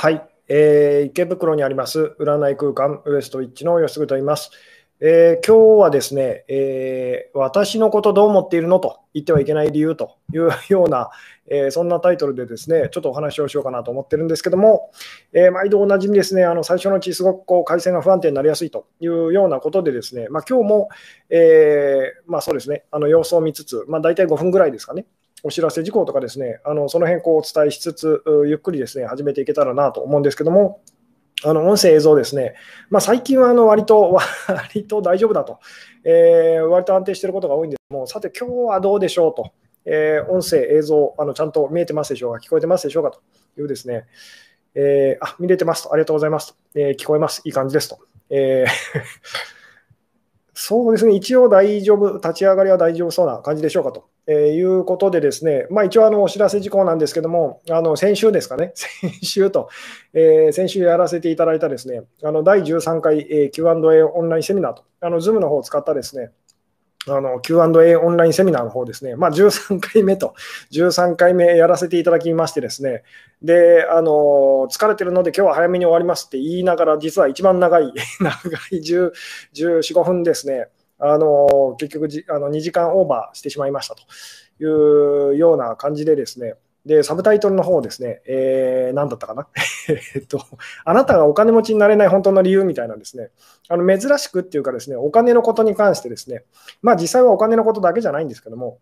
はい、えー、池袋にあります占い空間ウエストウィッチの吉嗣と言います。えー、今日はですね、えー、私のことどう思っているのと言ってはいけない理由というような、えー、そんなタイトルでですね、ちょっとお話をしようかなと思ってるんですけども、え毎度おなじみですね、あの最初のうちすごくこう回線が不安定になりやすいというようなことでですね、まあ、今日も、えまあ、そうですね、あの様子を見つつ、まあ、大体5分ぐらいですかね、お知らせ事項とかですね、あのその辺こうお伝えしつつ、ゆっくりですね、始めていけたらなと思うんですけども、あの音声、映像ですね、まあ、最近はあの割と 割と大丈夫だと、えー、割と安定していることが多いんですけども、さて、今日はどうでしょうと、えー、音声、映像あの、ちゃんと見えてますでしょうか、聞こえてますでしょうかというですね、えー、あ見れてますと、ありがとうございますと、え聞こえます、いい感じですと。えそうですね、一応大丈夫、立ち上がりは大丈夫そうな感じでしょうかと、えー、いうことで、ですね、まあ、一応あのお知らせ事項なんですけども、あの先週ですかね、先週と、えー、先週やらせていただいたですね、あの第13回、えー、Q&A オンラインセミナーと、あの Zoom の方を使ったですね、あの Q&A オンラインセミナーの方ですね、まあ、13回目と、13回目やらせていただきましてですね、で、あの疲れてるので今日は早めに終わりますって言いながら、実は一番長い、長い10 14、15分ですね、あの結局じあの2時間オーバーしてしまいましたというような感じでですね、で、サブタイトルの方ですね、えー、何だったかな？えっと、あなたがお金持ちになれない本当の理由みたいなんですね。あの珍しくっていうかですね、お金のことに関してですね、まあ実際はお金のことだけじゃないんですけども、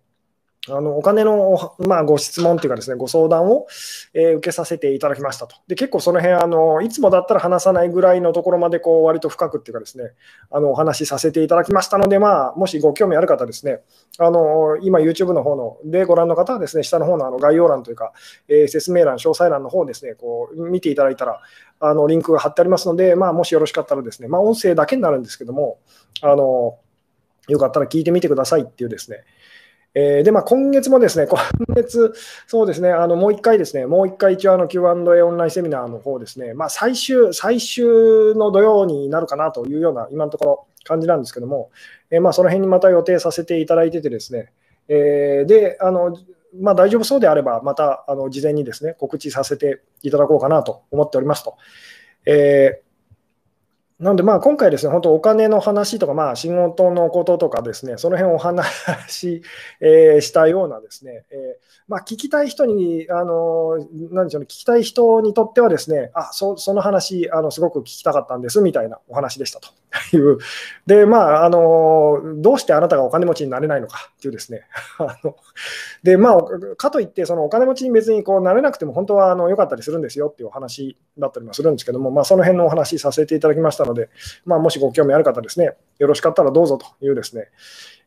あのお金の、まあ、ご質問というかですね、ご相談を、えー、受けさせていただきましたと。で、結構その辺あのいつもだったら話さないぐらいのところまで、こう、割と深くっていうかですね、あのお話しさせていただきましたので、まあ、もしご興味ある方ですね、あの今 YouTube の方のでご覧の方はですね、下の方のあの概要欄というか、えー、説明欄、詳細欄の方ですね、こう、見ていただいたら、あのリンクが貼ってありますので、まあ、もしよろしかったらですね、まあ、音声だけになるんですけども、あのよかったら聞いてみてくださいっていうですね、えー、で、まあ、今月もですね、今月、そうですね、あのもう一回ですね、もう一回一応あの Q&A オンラインセミナーの方ですね、まあ、最終、最終の土曜になるかなというような、今のところ感じなんですけども、えー、まあ、その辺にまた予定させていただいててですね、えー、で、あの、まあ、大丈夫そうであれば、またあの事前にですね、告知させていただこうかなと思っておりますと。えーなので、まあ、今回ですね、本当お金の話とか、まあ、仕事のこととかですね、その辺お話し、えー、したようなですね、えー、まあ、聞きたい人に、あの、なんでしょうね、聞きたい人にとってはですね、あ、そその話、あの、すごく聞きたかったんです、みたいなお話でしたと。いう。で、まあ、あの、どうしてあなたがお金持ちになれないのかっていうですね、あの、で、まあ、かといって、そのお金持ちに別にこうなれなくても、本当はあの良かったりするんですよっていうお話だったりもするんですけども、まあ、その辺のお話させていただきましたので、まあ、もしご興味ある方ですね、よろしかったらどうぞというですね、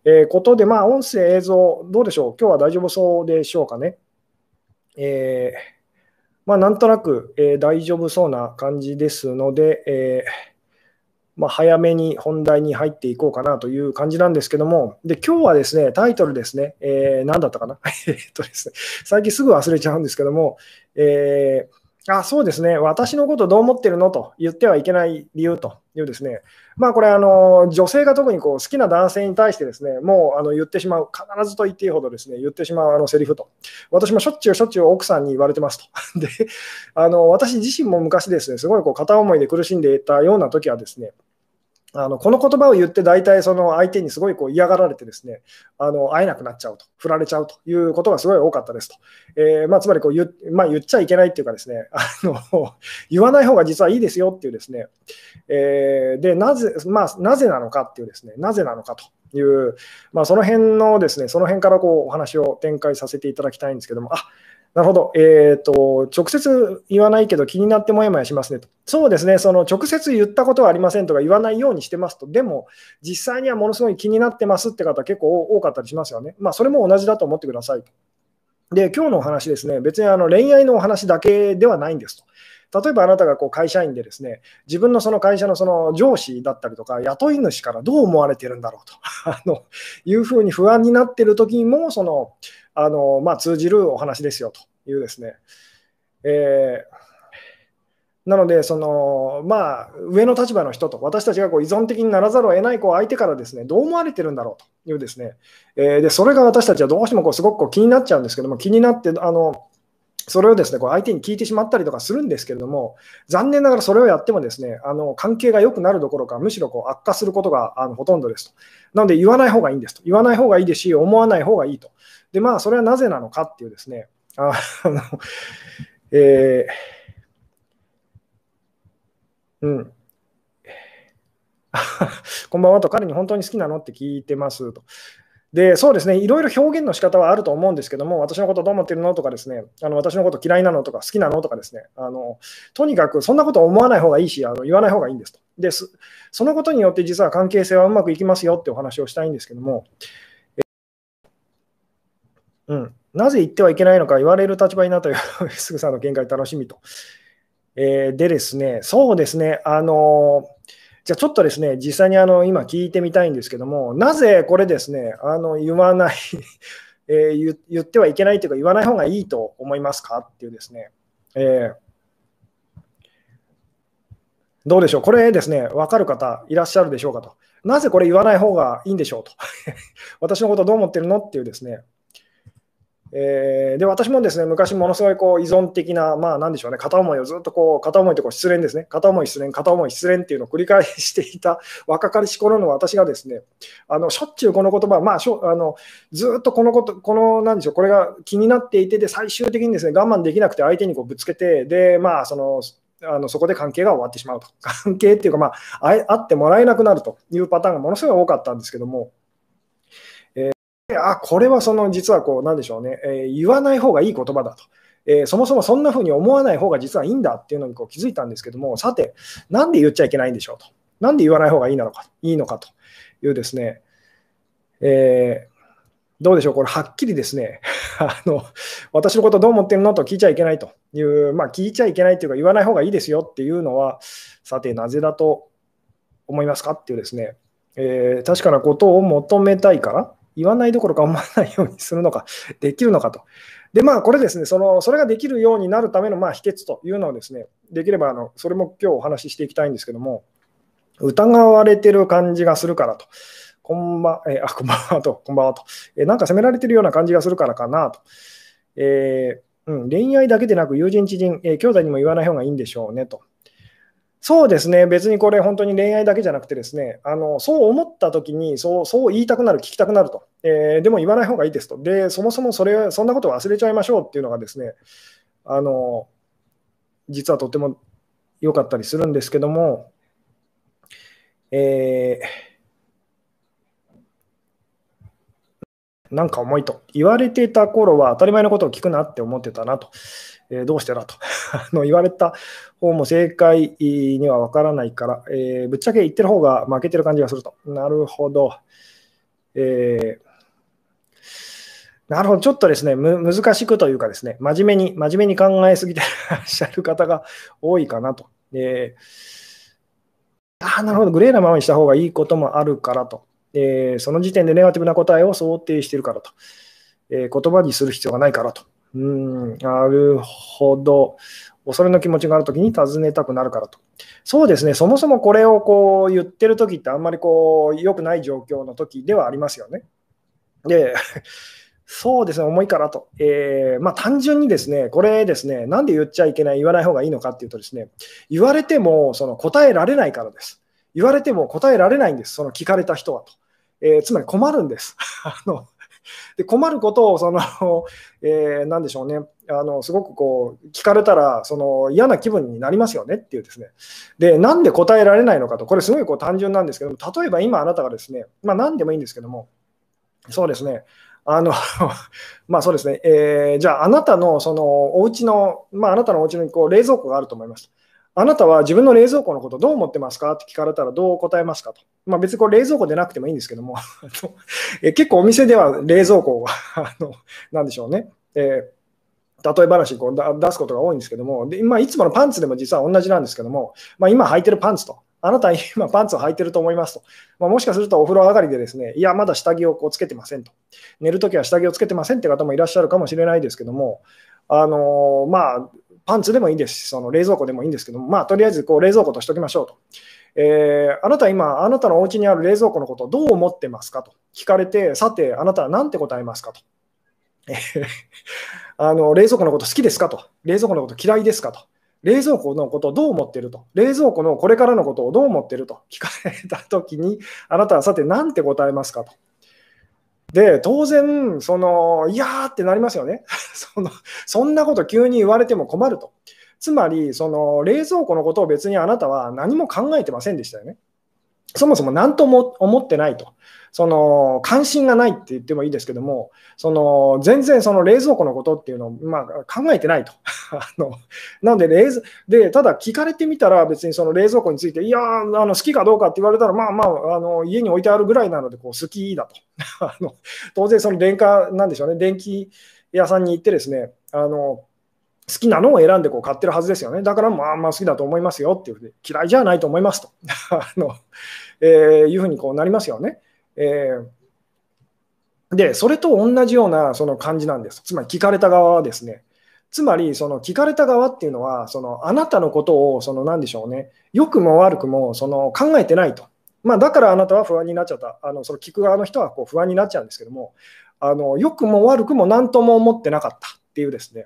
えー、ことで、まあ、音声、映像、どうでしょう、今日は大丈夫そうでしょうかね？えー、まあ、なんとなく、えー、大丈夫そうな感じですので、えーまあ、早めに本題に入っていこうかなという感じなんですけども、で今日はですね、タイトルですね、えー、何だったかな？えっとですね、最近すぐ忘れちゃうんですけども、えーあそうですね、私のことどう思ってるのと言ってはいけない理由というですね、まあ、これあの、女性が特にこう好きな男性に対してですね、もうあの言ってしまう、必ずと言っていいほどですね言ってしまうあのセリフと、私もしょっちゅうしょっちゅう奥さんに言われてますと。であの私自身も昔ですね、すごいこう片思いで苦しんでいたような時はですね、あのこの言葉を言って大体その相手にすごいこう嫌がられてですねあの会えなくなっちゃうと振られちゃうということがすごい多かったですと、えー、まあ、つまりこう言,、まあ、言っちゃいけないっていうかですねあの 言わない方が実はいいですよっていうですね、えー、でなぜ、まあ、なぜなのかっていうですねなぜなのかという、まあ、その辺のですねその辺からこうお話を展開させていただきたいんですけどもあなるほど、えーと、直接言わないけど気になってもやもやしますねと。そうですね、その直接言ったことはありませんとか言わないようにしてますと、でも実際にはものすごい気になってますって方、結構多かったりしますよね。まあ、それも同じだと思ってくださいと。で、今日のお話ですね、別にあの恋愛のお話だけではないんですと。例えばあなたがこう会社員でですね、自分のその会社のその上司だったりとか、雇い主からどう思われてるんだろうと あのいうふうに不安になっている時も、そのあのまあ、通じるお話ですよというですね。えーなので、そのまあ、上の立場の人と私たちがこう依存的にならざるを得ないこう相手からですねどう思われてるんだろうというですね、えー、でそれが私たちはどうしてもこうすごくこう気になっちゃうんですけども気になってあのそれをですね、こう相手に聞いてしまったりとかするんですけれども、残念ながらそれをやってもですね、あの関係が良くなるどころか、むしろこう悪化することがあのほとんどですと。なので、言わない方がいいんですと。言わない方がいいですし、思わない方がいいと。で、まあ、それはなぜなのかっていうですね、あ の、えー、うん。こんばんはと、彼に本当に好きなのって聞いてますと。で、そうですね、いろいろ表現の仕方はあると思うんですけども、私のことどう思ってるのとかですね、あの私のこと嫌いなのとか好きなのとかですね、あのとにかくそんなこと思わない方がいいし、あの言わない方がいいんですと。でそのことによって実は関係性はうまくいきますよってお話をしたいんですけども、うん、なぜ言ってはいけないのか言われる立場になったよ、すぐさんの見解楽しみと。えー、でですね、そうですね、あのじゃあちょっとですね、実際にあの今聞いてみたいんですけども、なぜこれですね、あの言わない えー、言ってはいけないというか、言わない方がいいと思いますか？っていうですね、えー、どうでしょう、これですね、分かる方いらっしゃるでしょうかと。なぜこれ言わない方がいいんでしょうと。私のことどう思ってるの？っていうですね、えー、で私もですね昔、ものすごいこう依存的な、まあ、なんでしょうね、片思いをずっとこう、片思いとこう失恋ですね、片思い、失恋、片思い、失恋っていうのを繰り返していた 若かりし頃の私がですね、あのしょっちゅうこの言葉、まあ、しょあのずっとこのこと、この、なんでしょう、これが気になっていて、で最終的にですね我慢できなくて相手にこうぶつけて、で、まあ、その、あのそこで関係が終わってしまうと。関係っていうか、まあ、会ってもらえなくなるというパターンがものすごい多かったんですけども、あ、これはその実はこう、なんでしょうね、えー、言わない方がいい言葉だと。えー、そもそもそんな風に思わない方が実はいいんだっていうのにこう気づいたんですけども、さて、なんで言っちゃいけないんでしょうと。なんで言わない方がいいのかいいのかと。いうですね、えー、どうでしょう、これはっきりですね、あの私のことどう思ってるのと聞いちゃいけないという、まあ、聞いちゃいけないというか、言わない方がいいですよっていうのは、さて、なぜだと思いますかっていうですね、えー、確かなことを求めたいから言わないどころか思わないようにするのか、できるのかと。で、まあ、これですね、そのそれができるようになるためのまあ秘訣というのをですね、できればあの、それも今日お話ししていきたいんですけども、疑われてる感じがするからと。こんばん、えあ、こんばんはと、こんばんはと。えなんか責められてるような感じがするからかなと。えー、うん、恋愛だけでなく友人、知人、えー、兄弟にも言わない方がいいんでしょうねと。そうですね、別にこれ、本当に恋愛だけじゃなくて、ですね。あのそう思ったときにそう、そう言いたくなる、聞きたくなると、えー、でも言わない方がいいですと、でそもそもそれそんなこと忘れちゃいましょうっていうのが、ですね。あの実はとても良かったりするんですけども、えー、なんか重いと。言われてた頃は当たり前のことを聞くなって思ってたなと。えー、どうしてだと あの言われた方も正解には分からないから、えー、ぶっちゃけ言ってる方が負けてる感じがすると。なるほど。えーなるほど、ちょっとですね、難しくというかですね、真面目に、真面目に考えすぎてらっしゃる方が多いかなと。えー、あなるほど、グレーなままにした方がいいこともあるからと。えー、その時点でネガティブな答えを想定しているからと。えー、言葉にする必要がないからと。うん、なるほど。恐れの気持ちがあるときに尋ねたくなるからと。そうですね、そもそもこれをこう言ってるときって、あんまりこう良くない状況のときではありますよね。で、そうですね、重いからと。えー、まあ、単純にですね、これですね、なんで言っちゃいけない、言わない方がいいのかっていうとですね、言われてもその答えられないからです。言われても答えられないんです、その聞かれた人はと。えー、つまり困るんです。あので困ることをその、えー、なんでしょうね。あのすごくこう聞かれたらその嫌な気分になりますよねっていうですね。でなんで答えられないのかとこれすごいこう単純なんですけども例えば今あなたがですねまあ何でもいいんですけどもそうですね。あの まあそうですね、えー、じゃああなたのそのお家のまああなたのお家にこう冷蔵庫があると思います。あなたは自分の冷蔵庫のことどう思ってますか？って聞かれたらどう答えますかと。まあ、別にこれ冷蔵庫でなくてもいいんですけども。え結構お店では冷蔵庫をあの、なんでしょうね。えー、例え話こう出すことが多いんですけども、でまあ、いつものパンツでも実は同じなんですけども、まあ、今履いてるパンツと、あなたは今パンツを履いてると思いますと、まあ、もしかするとお風呂上がりでですね、いや、まだ下着をこうつけてませんと、寝るときは下着をつけてませんって方もいらっしゃるかもしれないですけども、あのー、まあ、パンツでもいいですし、その冷蔵庫でもいいんですけども、まあ、とりあえずこう冷蔵庫としておきましょうと。えー、あなた今、あなたのお家にある冷蔵庫のことをどう思ってますかと聞かれて、さて、あなたは何て答えますかと。あの冷蔵庫のこと好きですかと、冷蔵庫のこと嫌いですかと、冷蔵庫のことをどう思ってると、冷蔵庫のこれからのことをどう思ってると聞かれたときに、あなたはさて、なんて答えますかと。で、当然、その、いやーってなりますよね。そのそんなこと急に言われても困ると。つまり、その冷蔵庫のことを別にあなたは何も考えてませんでしたよね。そもそも何とも思ってないと。その関心がないって言ってもいいですけども、その全然その冷蔵庫のことっていうのを、ま、考えてないと。あのなので冷で、ただ聞かれてみたら、別にその冷蔵庫について、いやあの、好きかどうかって言われたら、まあまあ、あの家に置いてあるぐらいなのでこう好きだと。あの当然、その電化なんでしょうね、電気屋さんに行ってですね、あの好きなのを選んでこう買ってるはずですよね。だからまあまあ好きだと思いますよっていうふうに、嫌いじゃないと思いますと あの、えー、いうふうにこうなりますよね。えー、で、それと同じようなその感じなんです。つまり聞かれた側はですね。つまり、その聞かれた側っていうのは、そのあなたのことを、その何でしょうね、良くも悪くもその考えてないと。まあ、だからあなたは不安になっちゃった。あのその聞く側の人はこう不安になっちゃうんですけども、あの良くも悪くも何とも思ってなかったっていうですね。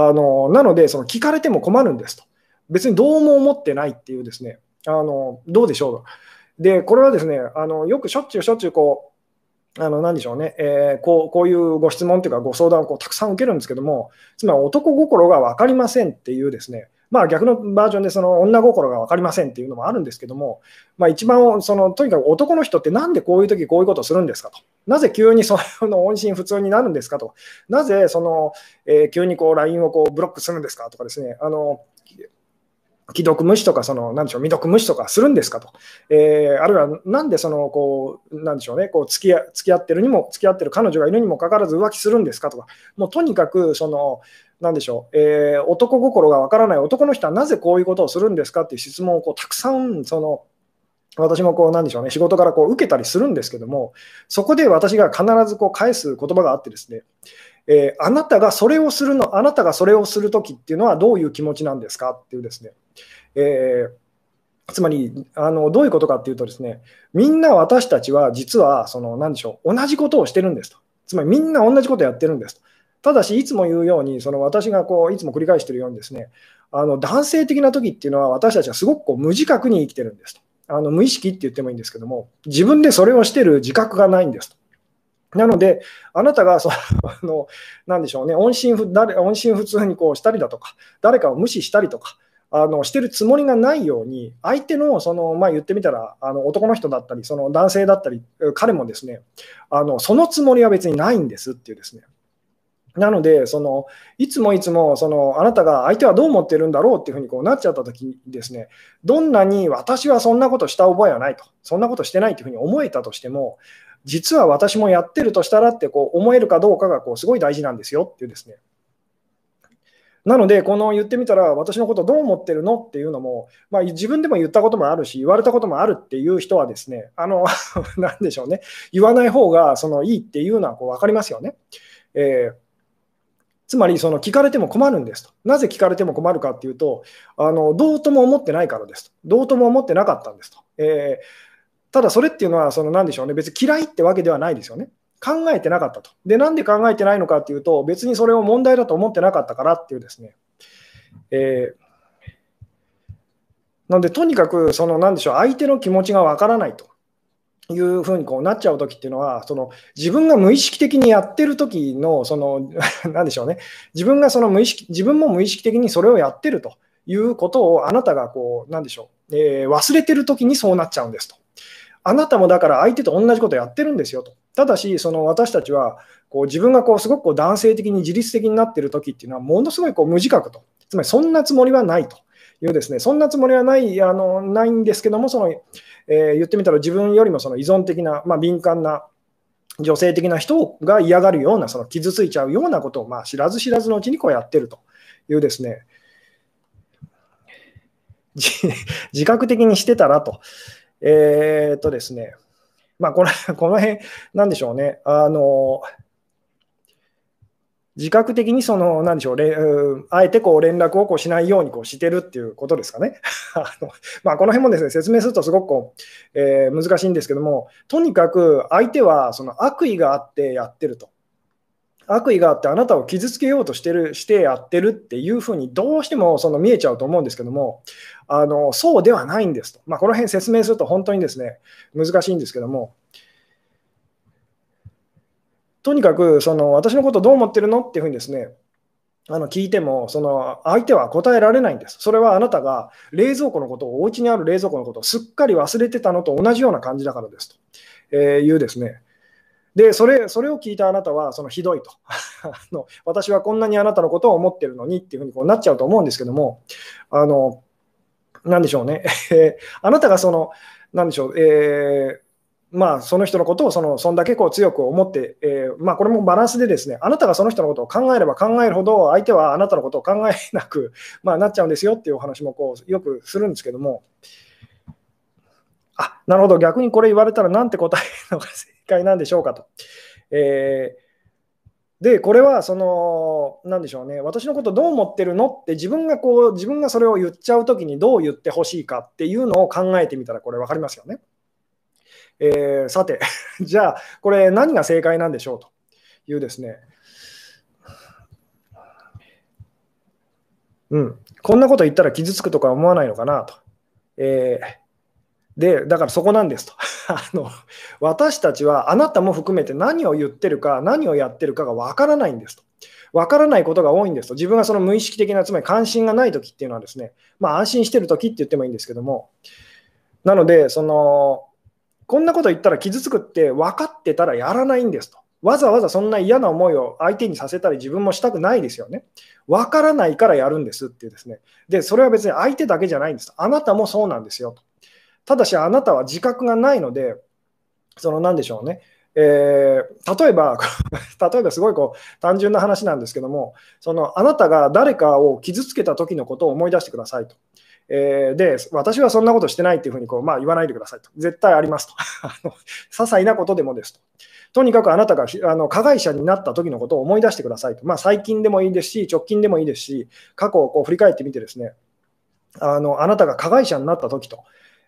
あのなので、その聞かれても困るんですと。別にどうも思ってないっていうですね。あのどうでしょうで、これはですね、あのよくしょっちゅうしょっちゅうこう、あの何でしょうね、えー、こうこういうご質問というかご相談をこうたくさん受けるんですけども、つまり男心が分かりませんっていうですね、まあ、逆のバージョンでその女心が分かりませんっていうのもあるんですけども、まあ、一番そのとにかく男の人ってなんでこういう時こういうことするんですかと、なぜ急にその音信不通になるんですかと、なぜその、えー、急にこう LINE をこうブロックするんですかとかですね、あの既読無視とか、その、なんでしょう、未読無視とかするんですかと。えー、あるいは、なんでその、こう、なんでしょうね、こう付き合、付き合ってるにも、付き合ってる彼女がいるにもかかわらず浮気するんですかとか、もうとにかく、その、なんでしょう、えー、男心がわからない男の人はなぜこういうことをするんですかっていう質問をこうたくさん、その、私もこう、なんでしょうね、仕事からこう受けたりするんですけども、そこで私が必ずこう返す言葉があってですね、えー、あなたがそれをするの、あなたがそれをするときっていうのはどういう気持ちなんですかっていうですね、えー、つまりあのどういうことかっていうとですねみんな私たちは実はその何でしょう同じことをしてるんですと。つまりみんな同じことをやってるんですと。ただしいつも言うようにその私がこういつも繰り返してるようにですねあの男性的な時っていうのは私たちはすごくこう無自覚に生きてるんですと。あの無意識って言ってもいいんですけども自分でそれをしてる自覚がないんですと。なので、あなたがその、なんでしょうね、音信不誰音信不通にこうしたりだとか、誰かを無視したりとか、あのしてるつもりがないように、相手のその、まあ、言ってみたらあの男の人だったり、その男性だったり、彼もですねあのそのつもりは別にないんですっていうですね。なので、そのいつもいつもそのあなたが相手はどう思ってるんだろうっていうふうにこうなっちゃったときにですね、どんなに私はそんなことした覚えはないと、そんなことしてないというふうに思えたとしても、実は私もやってるとしたらってこう思えるかどうかがこうすごい大事なんですよっていうですね。なので、この言ってみたら、私のことどう思ってるのっていうのも、まあ、自分でも言ったこともあるし、言われたこともあるっていう人はですね、あの、なんでしょうね、言わない方がそのいいっていうのはこう分かりますよね。えーつまりその聞かれても困るんですと。なぜ聞かれても困るかっていうと、あのどうとも思ってないからですと。どうとも思ってなかったんですと。えー、ただそれっていうのは、その何でしょうね、別に嫌いってわけではないですよね。考えてなかったと。で、なんで考えてないのかっていうと、別にそれを問題だと思ってなかったからっていうですね。えー、なので、とにかく、その、なんでしょう、相手の気持ちがわからないというふうにこうなっちゃうときっていうのは、その自分が無意識的にやってるときの、その、なんでしょうね、自分がその無意識、自分も無意識的にそれをやってるということを、あなたがこう、なんでしょう、えー、忘れてるときにそうなっちゃうんですと。あなたもだから相手と同じことやってるんですよと。ただし、その私たちはこう自分がこうすごくこう男性的に自律的になっている時っていうのは、ものすごいこう無自覚と、つまりそんなつもりはないというですね、そんなつもりはないあのないんですけども、そのえー、言ってみたら自分よりもその依存的な、まあ、敏感な女性的な人が嫌がるような、その傷ついちゃうようなことを、まあ、知らず知らずのうちにこうやってるというですね、自覚的にしてたらと、えー、っとですね、まあ、この この辺、なんでしょうね、あの自覚的にその、なんでしょう、あえてこう連絡をこうしないようにこうしてるっていうことですかね。あのまあ、この辺もですね説明するとすごくこう、えー、難しいんですけども、とにかく相手はその悪意があってやってると。悪意があってあなたを傷つけようとしてるしてやってるっていうふうにどうしてもその見えちゃうと思うんですけどもあのそうではないんですと、まあ、この辺説明すると本当にですね難しいんですけどもとにかくその私のことどう思ってるのっていうふうにですねあの聞いてもその相手は答えられないんです。それはあなたが冷蔵庫のことを、お家にある冷蔵庫のことをすっかり忘れてたのと同じような感じだからですとえいうですね。でそれそれを聞いたあなたはそのひどいと あの。私はこんなにあなたのことを思ってるのにっていうふうにこうなっちゃうと思うんですけども、あのなんでしょうね、あなたがその、なんでしょう、えーまあ、その人のことをそのそんだけこう強く思って、えー、まあ、これもバランスでですねあなたがその人のことを考えれば考えるほど相手はあなたのことを考えなく、まあ、なっちゃうんですよっていうお話もこうよくするんですけどもあなるほど逆にこれ言われたらなんて答えるのが正解なんでしょうかと。えーで、これは、その、なんでしょうね、私のことどう思ってるのって自分がこう、自分がそれを言っちゃうときにどう言ってほしいかっていうのを考えてみたら、これ分かりますよね。えー、さて、じゃあ、これ何が正解なんでしょうというですね、うん、こんなこと言ったら傷つくとか思わないのかなと。えー、で、だからそこなんですと あの。私たちはあなたも含めて何を言ってるか、何をやってるかがわからないんですと。わからないことが多いんですと。自分がその無意識的な、つまり関心がないときっていうのはですね、まあ安心してるときって言ってもいいんですけども、なので、その、こんなこと言ったら傷つくって分かってたらやらないんですと。わざわざそんな嫌な思いを相手にさせたり自分もしたくないですよね。分からないからやるんですっていうですね。で、それは別に相手だけじゃないんです。あなたもそうなんですよと。ただしあなたは自覚がないので、その何でしょうね。えー、例えば、例えばすごいこう単純な話なんですけども、そのあなたが誰かを傷つけた時のことを思い出してくださいと。えー、で、私はそんなことしてないっていうふうにこう、まあ、言わないでくださいと。絶対ありますと。些細なことでもですと。とにかくあなたがあの加害者になった時のことを思い出してくださいと。まあ、最近でもいいですし、直近でもいいですし、過去をこう振り返ってみてですね、あのあなたが加害者になった時と。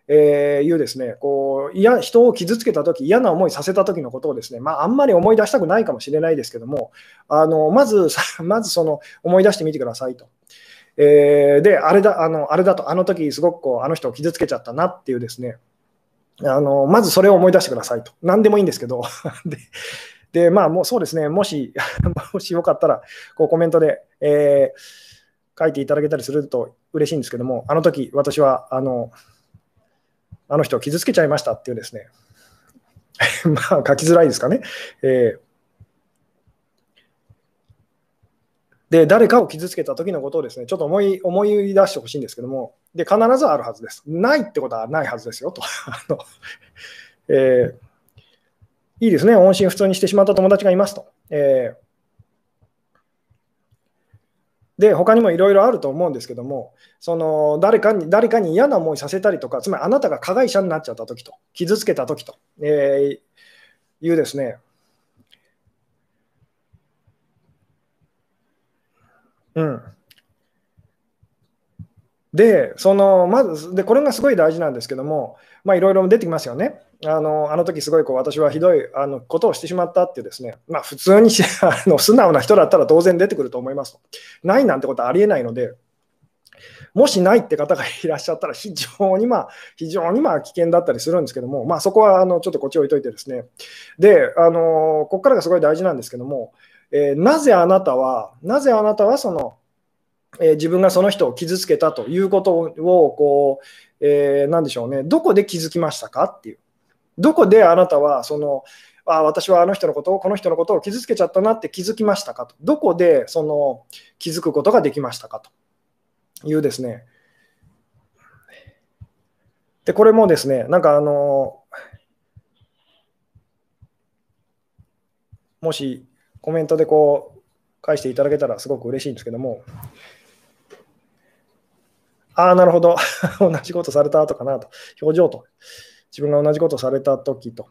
えー、いうですね、こういや人を傷つけたとき、嫌な思いさせたときのことをですね、まあ、あんまり思い出したくないかもしれないですけども、あのまず、まずその思い出してみてくださいと。えー、で、あれだ、あの、あれだと、あの時すごくこう、あの人を傷つけちゃったなっていうですね、あの、まずそれを思い出してくださいと。何でもいいんですけど、で、でまあ、もうそうですね、もし、もしよかったら、こうコメントで、えー、書いていただけたりすると嬉しいんですけども、あの時私は、あの、あの人を傷つけちゃいましたっていうですね、まあ、書きづらいですかね。えーで、誰かを傷つけた時のことをですね、ちょっと思い思い出してほしいんですけども、で、必ずあるはずです。ないってことはないはずですよと。あのえー、いいですね、音信不通にしてしまった友達がいますと。えー、で、他にもいろいろあると思うんですけども、その誰かに誰かに嫌な思いさせたりとか、つまりあなたが加害者になっちゃった時と、傷つけた時と、えー、いうですね、うん。で、そのまずで、これがすごい大事なんですけども、まあ、いろいろ出てきますよね。あのあの時すごいこう私はひどいあのことをしてしまったっていうですね、まあ、普通に あの素直な人だったら当然出てくると思います。ないなんてことはありえないので、もしないって方がいらっしゃったら非常にまあ、非常にまあ危険だったりするんですけども、まあ、そこはあのちょっとこっち置いといてですね。で、あのここからがすごい大事なんですけども、えー、なぜあなたは、なぜあなたはその、え、自分がその人を傷つけたということを、こう、えー、なんでしょうね、どこで気づきましたかっていう。どこであなたは、その、あ私はあの人のことを、この人のことを傷つけちゃったなって気づきましたかと。どこでその気づくことができましたかというですね。で、これもですね、なんかあの、もしコメントでこう返していただけたらすごく嬉しいんですけども、ああ、なるほど、同じことされたとかなと、表情と、自分が同じことされたときと、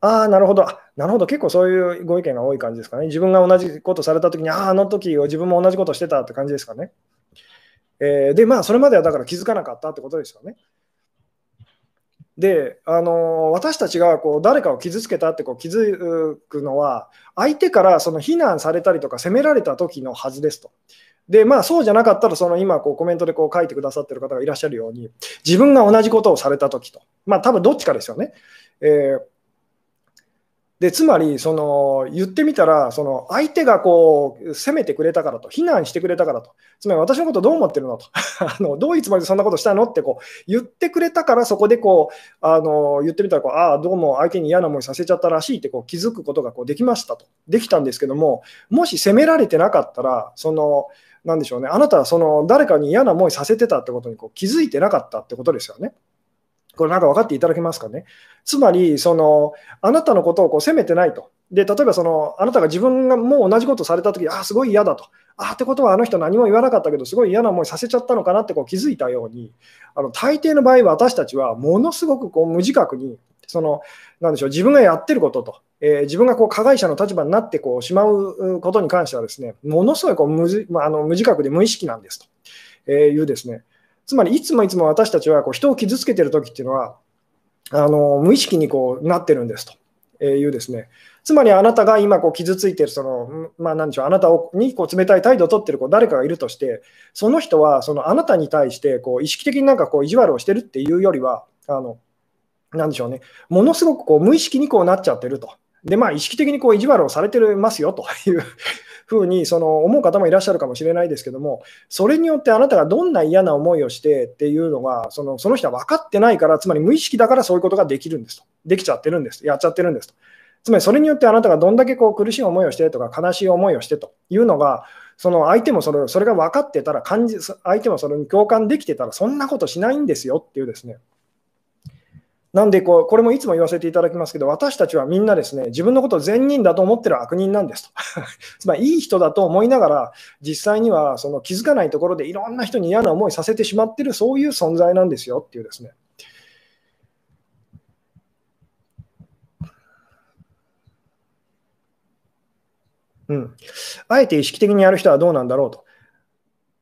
ああ、なるほど、なるほど、結構そういうご意見が多い感じですかね。自分が同じことされたときに、ああ、あの時自分も同じことしてたって感じですかね。えー、で、まあ、それまではだから気づかなかったってことですよね。で、あの私たちがこう誰かを傷つけたってこう気づくのは、相手からその非難されたりとか責められた時のはずですと。で、まあ、そうじゃなかったら、その今こうコメントでこう書いてくださってる方がいらっしゃるように、自分が同じことをされた時と、まあ、多分どっちかですよね。えーでつまりその言ってみたらその相手がこう責めてくれたからと非難してくれたからと。つまり私のことどう思ってるのと。あのどういうつもりでそんなことしたのってこう言ってくれたからそこでこうあの言ってみたらこうああどうも相手に嫌な思いさせちゃったらしいってこう気づくことがこうできましたと。できたんですけどももし責められてなかったらそのなんでしょうねあなたはその誰かに嫌な思いさせてたってことにこう気づいてなかったってことですよね。これなんか分かっていただけますかね。つまり、そのあなたのことをこう責めてないと。で例えばその、あなたが自分がもう同じことされたとき、ああ、すごい嫌だと。ああ、ってことはあの人何も言わなかったけど、すごい嫌な思いさせちゃったのかなってこう気づいたように、あの大抵の場合は私たちはものすごくこう無自覚に、そのなんでしょう自分がやってることと、えー、自分がこう加害者の立場になってこうしまうことに関してはですね、ものすごいこう無,、まあ、あの無自覚で無意識なんですというですね、つまりいつもいつも私たちはこう人を傷つけてるときっていうのは、あの無意識にこうなってるんですというですね。つまりあなたが今こう傷ついてるその、まあ、何でしょうあなたにこう冷たい態度を取ってるこう誰かがいるとして、その人はそのあなたに対してこう意識的になんかこう意地悪をしてるっていうよりは、あのなんでしょうね、ものすごくこう無意識にこうなっちゃってると。で、まあ、意識的にこう意地悪をされてますよというふうにその思う方もいらっしゃるかもしれないですけども、それによってあなたがどんな嫌な思いをしてっていうのが、そのその人は分かってないから、つまり無意識だからそういうことができるんですと。できちゃってるんです。やっちゃってるんですと。つまりそれによってあなたがどんだけこう苦しい思いをしてとか悲しい思いをしてというのが、その相手もそれそれが分かってたら感じ、相手もそれに共感できてたら、そんなことしないんですよっていうですね。なんでこう、これもいつも言わせていただきますけど、私たちはみんなですね、自分のことを善人だと思ってる悪人なんですと。つまり、いい人だと思いながら、実際にはその気づかないところでいろんな人に嫌な思いさせてしまってる、そういう存在なんですよっていうですね。うん、あえて意識的にやる人はどうなんだろうと。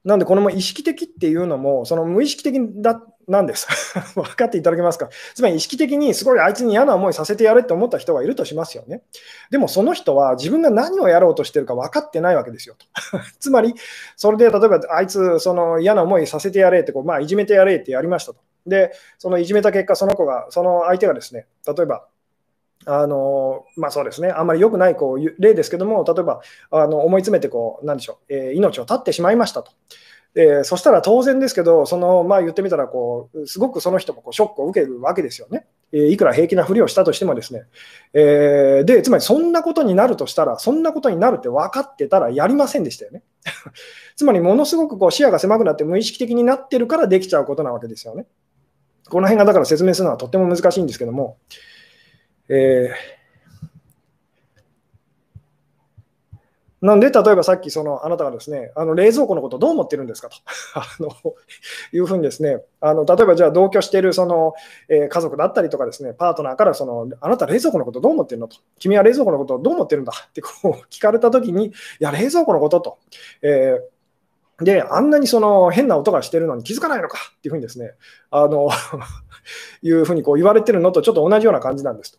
なんで、この意識的っていうのも、その無意識的だなんです。分かっていただけますか？つまり意識的にすごいあいつに嫌な思いさせてやれって思った人がいるとしますよね。でもその人は自分が何をやろうとしてるか分かってないわけですよと。つまり、それで例えばあいつその嫌な思いさせてやれってこう、まあ、いじめてやれってやりましたと。で、そのいじめた結果、その子が、その相手がですね、例えば、あのまあ、そうですね、あんまり良くないこう例ですけども、例えばあの思い詰めてこう、なんでしょう、えー、命を絶ってしまいましたと。でそしたら当然ですけど、そのまあ、言ってみたらこう、すごくその人もこうショックを受けるわけですよね。えー、いくら平気なふりをしたとしてもですね。えー、で、つまりそんなことになるとしたら、そんなことになるって分かってたらやりませんでしたよね。つまりものすごくこう視野が狭くなって無意識的になってるからできちゃうことなわけですよね。この辺がだから説明するのはとっても難しいんですけども。えーなんで、例えばさっきそのあなたがですね、あの冷蔵庫のことどう思ってるんですかと あのいうふうにですね、あの例えばじゃあ同居しているその、えー、家族だったりとかですね、パートナーからそのあなた冷蔵庫のことどう思ってるのと、君は冷蔵庫のことどう思ってるんだってこう聞かれたときに、いや、冷蔵庫のことと。えーで、あんなにその変な音がしてるのに気づかないのかっていうふうにですね、あの いうふうにこう言われてるのとちょっと同じような感じなんですと。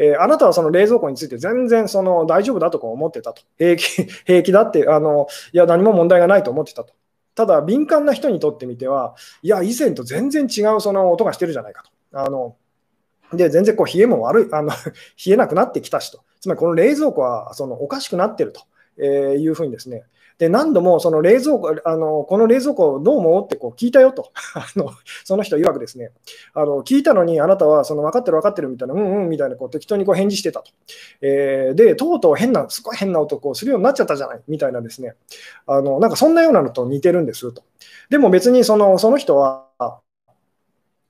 えー、あなたはその冷蔵庫について全然その大丈夫だとか思ってたと。平気 平気だってあの、いや、何も問題がないと思ってたと。ただ、敏感な人にとってみては、いや、以前と全然違うその音がしてるじゃないかと。あので、全然こう冷えも悪い、あの 冷えなくなってきたしと。つまりこの冷蔵庫はそのおかしくなってるとえいうふうにですね、で、何度もその冷蔵庫、あのこの冷蔵庫どう思うってこう聞いたよと、あのその人曰くですね、あの聞いたのにあなたはその分かってる分かってるみたいな、うんうんみたいなこう適当にこう返事してたと。えー、で、とうとう変な、すごい変な男をするようになっちゃったじゃないみたいなですね、あのなんかそんなようなのと似てるんですと。でも別にそのその人は、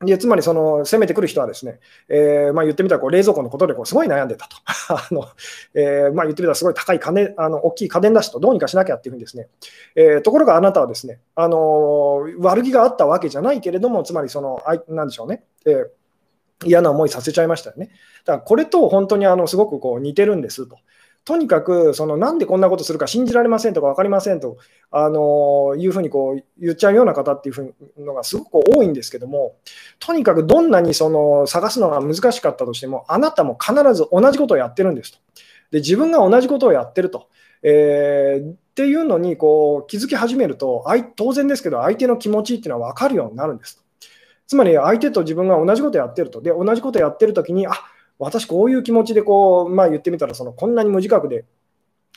でつまりその攻めてくる人はですね、えー、まあ、言ってみたらこう冷蔵庫のことでこうすごい悩んでたと。あのえー、まあ、言ってみたらすごい高い金、あの大きい家電だしとどうにかしなきゃっていうふうにですね、えー、ところがあなたはですね、あの悪気があったわけじゃないけれども、つまりその、あなんでしょうね、えー嫌な思いさせちゃいましたよね。だからこれと本当にあのすごくこう似てるんですと。とにかくそのなんでこんなことするか信じられませんとか分かりませんとあのいうふうにこう言っちゃうような方っていうふうのがすごく多いんですけども、とにかくどんなにその探すのが難しかったとしても、あなたも必ず同じことをやってるんですと。で自分が同じことをやってると。えー、っていうのにこう気づき始めると、当然ですけど、相手の気持ちっていうのは分かるようになるんです。つまり相手と自分が同じことやってると。で、同じことやってるときに、あ私こういう気持ちでこう、まあ、言ってみたらそのこんなに無自覚で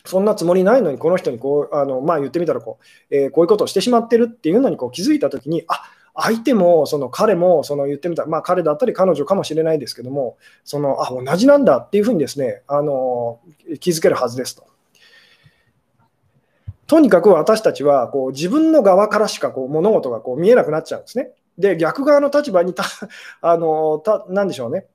そんなつもりないのにこの人にこうあの、まあ、言ってみたらこう、えー、こういうことをしてしまってるっていうのにこう気づいたときにあ相手もその彼もその言ってみたら、まあ、彼だったり彼女かもしれないですけどもそのあ同じなんだっていうふうにですねあの気づけるはずですと。とにかく私たちはこう自分の側からしかこう物事がこう見えなくなっちゃうんですね。で逆側の立場にたあのたなんでしょうね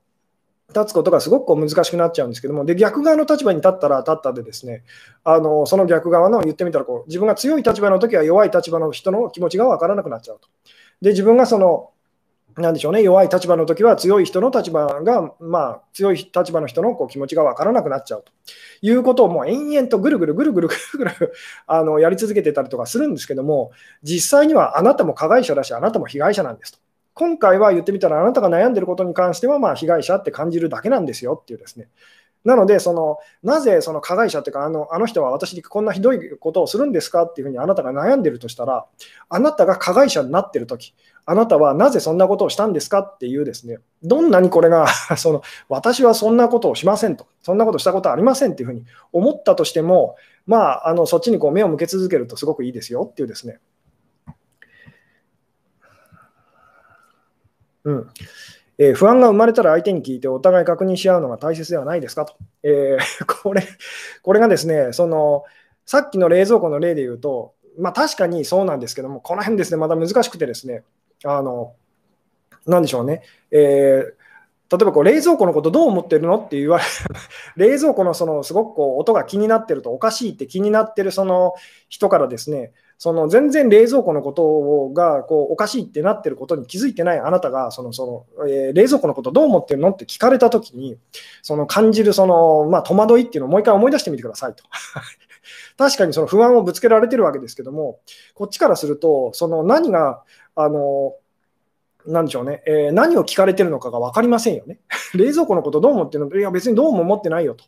立つことがすごく難しくなっちゃうんですけども、で逆側の立場に立ったら立ったで、ですねあのその逆側の言ってみたらこう、自分が強い立場の時は弱い立場の人の気持ちが分からなくなっちゃうと。で自分がそのなんでしょうね、弱い立場の時は強い人の立場が、まあ、強い立場の人のこう気持ちが分からなくなっちゃうということをもう延々とぐるぐるぐるぐるぐるぐるあのやり続けてたりとかするんですけども、実際にはあなたも加害者だし、あなたも被害者なんですと。今回は言ってみたら、あなたが悩んでることに関しては、まあ、被害者って感じるだけなんですよっていうですね。なので、そのなぜその加害者っていうかあの、あの人は私にこんなひどいことをするんですかっていうふうにあなたが悩んでるとしたら、あなたが加害者になってるとき、あなたはなぜそんなことをしたんですかっていうですね、どんなにこれが その私はそんなことをしませんと、そんなことしたことありませんっていうふうに思ったとしても、まあ、あのそっちにこう目を向け続けるとすごくいいですよっていうですね、うん。えー、不安が生まれたら相手に聞いてお互い確認し合うのが大切ではないですか？と。えー、これこれがですねその、さっきの冷蔵庫の例で言うと、まあ、確かにそうなんですけども、この辺ですね、また難しくてですね、あのなでしょうね、えー例えばこう冷蔵庫のことどう思ってるのって言われる 冷蔵庫のそのすごくこう音が気になってるとおかしいって気になってるその人からですねその全然冷蔵庫のことがこうおかしいってなってることに気づいてないあなたがそのその、えー、冷蔵庫のことどう思ってるのって聞かれたときにその感じるその、まあ、戸惑いっていうのをもう一回思い出してみてくださいと。確かにその不安をぶつけられてるわけですけどもこっちからするとその何があのなでしょうね、えー、何を聞かれてるのかが分かりませんよね。冷蔵庫のことどう思ってるの？いや、別にどうも思ってないよと。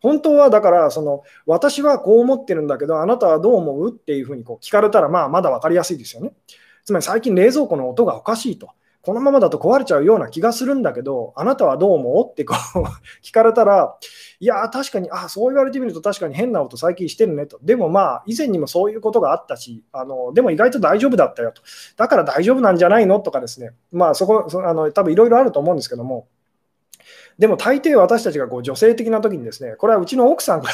本当はだからその、私はこう思ってるんだけど、あなたはどう思う？っていうふうにこう聞かれたら、まあ、まだ分かりやすいですよね。つまり最近、冷蔵庫の音がおかしいと。このままだと壊れちゃうような気がするんだけど、あなたはどう思う？ってこう聞かれたら、いや、確かに、あそう言われてみると確かに変な音最近してるねと。でもまあ、以前にもそういうことがあったし、あのでも意外と大丈夫だったよと。だから大丈夫なんじゃないの？とかですね、まあそこ、そあの多分いろいろあると思うんですけども、でも大抵私たちがこう女性的な時にですね、これはうちの奥さんが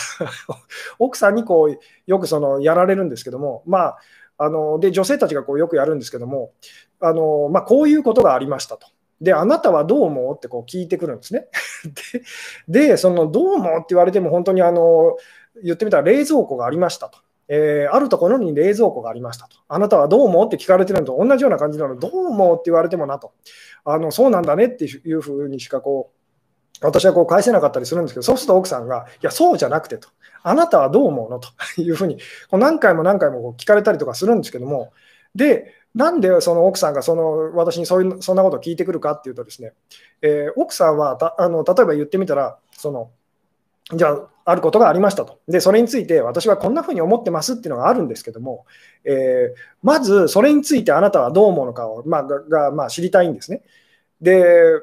奥さんにこうよくそのやられるんですけども、まあ、あので女性たちがこうよくやるんですけども、あのまあ、こういうことがありましたと。で、あなたはどう思うってこう聞いてくるんですね。で、でそのどう思うって言われても、本当にあの言ってみたら冷蔵庫がありましたと。えー、あるところに冷蔵庫がありましたと。あなたはどう思うって聞かれてるのと同じような感じなのどう思うって言われてもなと。あのそうなんだねっていうふうにしかこう私はこう返せなかったりするんですけど、そうすると奥さんが、いや、そうじゃなくてと、あなたはどう思うの？というふうに、こう何回も何回も聞かれたりとかするんですけども、で、なんでその奥さんがその私にそういうそんなことを聞いてくるかっていうとですね、えー、奥さんはたあの例えば言ってみたら、そのじゃあ、あることがありましたと。で、それについて私はこんなふうに思ってますっていうのがあるんですけども、えー、まずそれについてあなたはどう思うのかを、まあ、がまあ、知りたいんですね。で、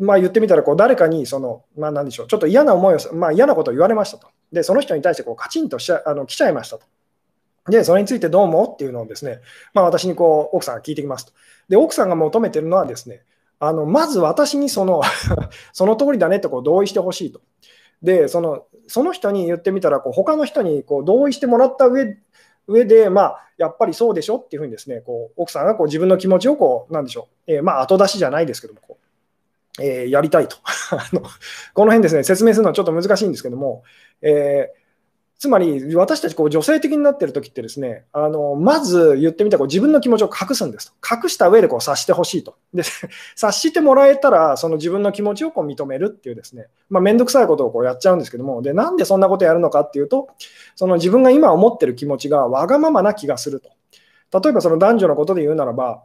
まあ、言ってみたらこう誰かにその、まあ、何でしょうちょっと嫌な思いを、まあ、嫌なことを言われましたと。で、その人に対してこうカチンとしちゃあの来ちゃいましたと。で、それについてどう思うっていうのをですね、まあ、私にこう奥さんが聞いてきますと。で、奥さんが求めてるのはですね、あのまず私にその その通りだねとこう同意してほしいと。で、そのその人に言ってみたら、こう他の人にこう同意してもらった上上で、まあ、やっぱりそうでしょっていうふうにですね、こう奥さんがこう自分の気持ちをこう、なんでしょう、えー、まあ後出しじゃないですけども、こうえー、やりたいと あの。この辺ですね、説明するのはちょっと難しいんですけども、えーつまり私たちこう女性的になってる時ってですね、あのまず言ってみたらこう自分の気持ちを隠すんですと。隠した上でこう察してほしいと。で、察してもらえたら、その自分の気持ちをこう認めるっていうですね、まあ、めんどくさいことをこうやっちゃうんですけども、で、なんでそんなことやるのかっていうと、その自分が今思ってる気持ちがわがままな気がすると。例えばその男女のことで言うならば、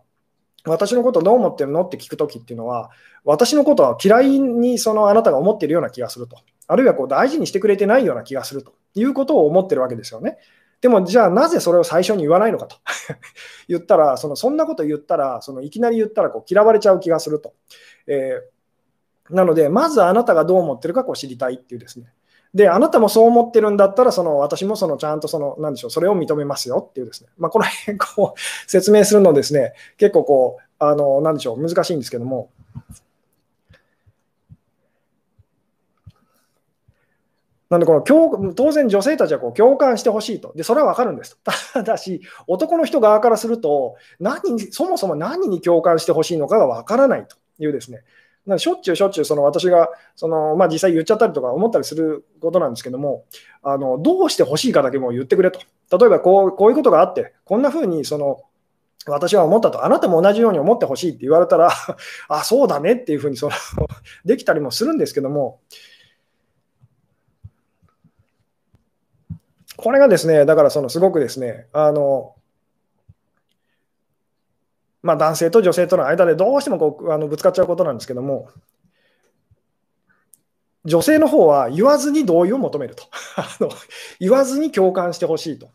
私のことどう思ってるの？って聞くときっていうのは、私のことは嫌いにそのあなたが思ってるような気がすると。あるいはこう大事にしてくれてないような気がすると。いうことを思ってるわけですよね。でもじゃあなぜそれを最初に言わないのかと。言ったらそのそんなこと言ったらそのいきなり言ったらこう嫌われちゃう気がすると、えー、なのでまずあなたがどう思ってるかこう知りたいっていうですね。であなたもそう思ってるんだったらその私もそのちゃんとその何でしょうそれを認めますよっていうですね、まあ、この辺こう 説明するのですね結構こうあの何でしょう難しいんですけどもなんでこの共当然女性たちはこう共感してほしいと。で、それはわかるんです。ただし、男の人側からすると何、そもそも何に共感してほしいのかがわからないというですね。なしょっちゅうしょっちゅうその私がその、まあ、実際言っちゃったりとか思ったりすることなんですけども、あのどうしてほしいかだけも言ってくれと。例えばこうこういうことがあって、こんなふうにその私は思ったと、あなたも同じように思ってほしいって言われたら、あ、そうだねっていうふうにその できたりもするんですけども、これがですね、だからそのすごくですね、あの、まあ、男性と女性との間でどうしてもこうあのぶつかっちゃうことなんですけども、女性の方は言わずに同意を求めると あの。言わずに共感してほしいと。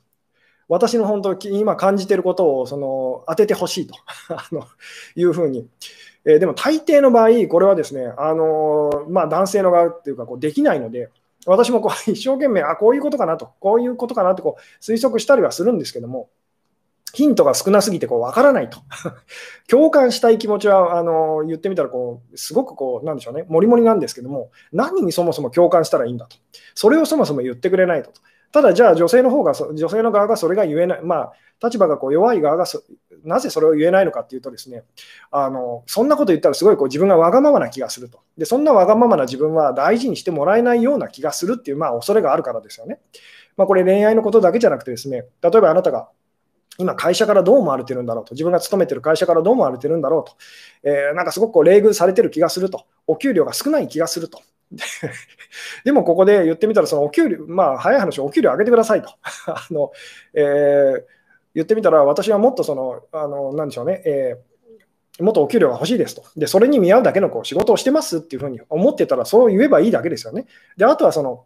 私の本当今感じていることをその当ててほしいと あのいうふうに。えー、でも大抵の場合、これはですね、あのまあ、男性の側っていうかこうできないので、私もこう一生懸命、あ、こういうことかなと、こういうことかなってこう推測したりはするんですけども、ヒントが少なすぎてこう分からないと。共感したい気持ちはあの言ってみたらこう、すごくこう、なんでしょうね、もりもりなんですけども、何にそもそも共感したらいいんだと。それをそもそも言ってくれないと。ただ、じゃあ女性の方が、女性の側がそれが言えない、まあ、立場がこう弱い側がなぜそれを言えないのかっていうとですね、あのそんなこと言ったらすごいこう自分がわがままな気がすると。で、そんなわがままな自分は大事にしてもらえないような気がするっていう、まあ、恐れがあるからですよね。まあ、これ恋愛のことだけじゃなくてですね、例えばあなたが今、会社からどう思われてるんだろうと、自分が勤めてる会社からどう思われてるんだろうと、えー、なんかすごくこう冷遇されてる気がすると、お給料が少ない気がすると。でもここで言ってみたら、そのお給料、まあ、早い話、お給料上げてくださいと。あのえー、言ってみたら、私はもっとその、あのなんでしょうね、えー、もっとお給料が欲しいですと。で、それに見合うだけのこう仕事をしてますっていうふうに思ってたら、そう言えばいいだけですよね。で、あとはその、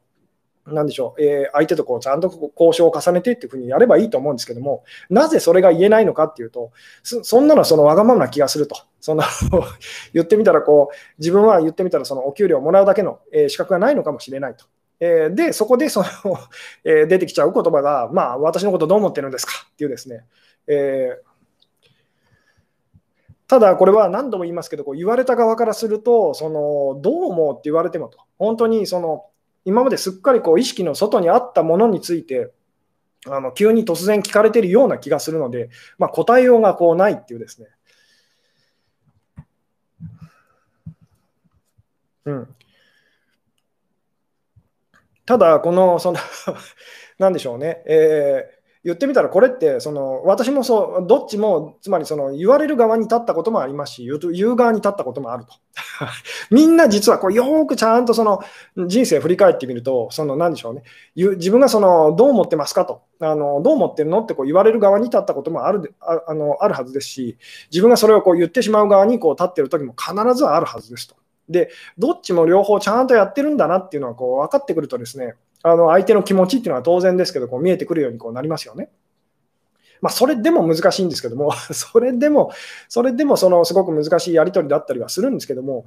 なんでしょう、えー、相手とこうちゃんと交渉を重ねてっていうふうにやればいいと思うんですけども、なぜそれが言えないのかっていうと、そんなのそのわがままな気がすると。その 言ってみたらこう、自分は言ってみたらそのお給料をもらうだけの、えー、資格がないのかもしれないと。えー、で、そこで そのえー、出てきちゃう言葉が、まあ、私のことどう思ってるんですかっていうですね、えーただ、これは何度も言いますけど、こう言われた側からすると、そのどう思うって言われてもと、本当にその今まですっかりこう意識の外にあったものについて、あの急に突然聞かれているような気がするので、まあ、答えようがこうないっていうですね。うん、ただ、この、その なんでしょうね、えー言ってみたらこれってその私もそうどっちもつまりその言われる側に立ったこともありますし言う側に立ったこともあると。みんな実はこうよくちゃんとその人生振り返ってみるとその何でしょうね。自分がそのどう思ってますかと。あのどう思ってるのってこう言われる側に立ったこともあるああのあるはずですし自分がそれをこう言ってしまう側にこう立ってる時も必ずあるはずですと。でどっちも両方ちゃんとやってるんだなっていうのはこう分かってくるとですねあの相手の気持ちっていうのは当然ですけど、こう見えてくるようにこうなりますよね。まあ、それでも難しいんですけども、それでも、それでもそのすごく難しいやり取りだったりはするんですけども、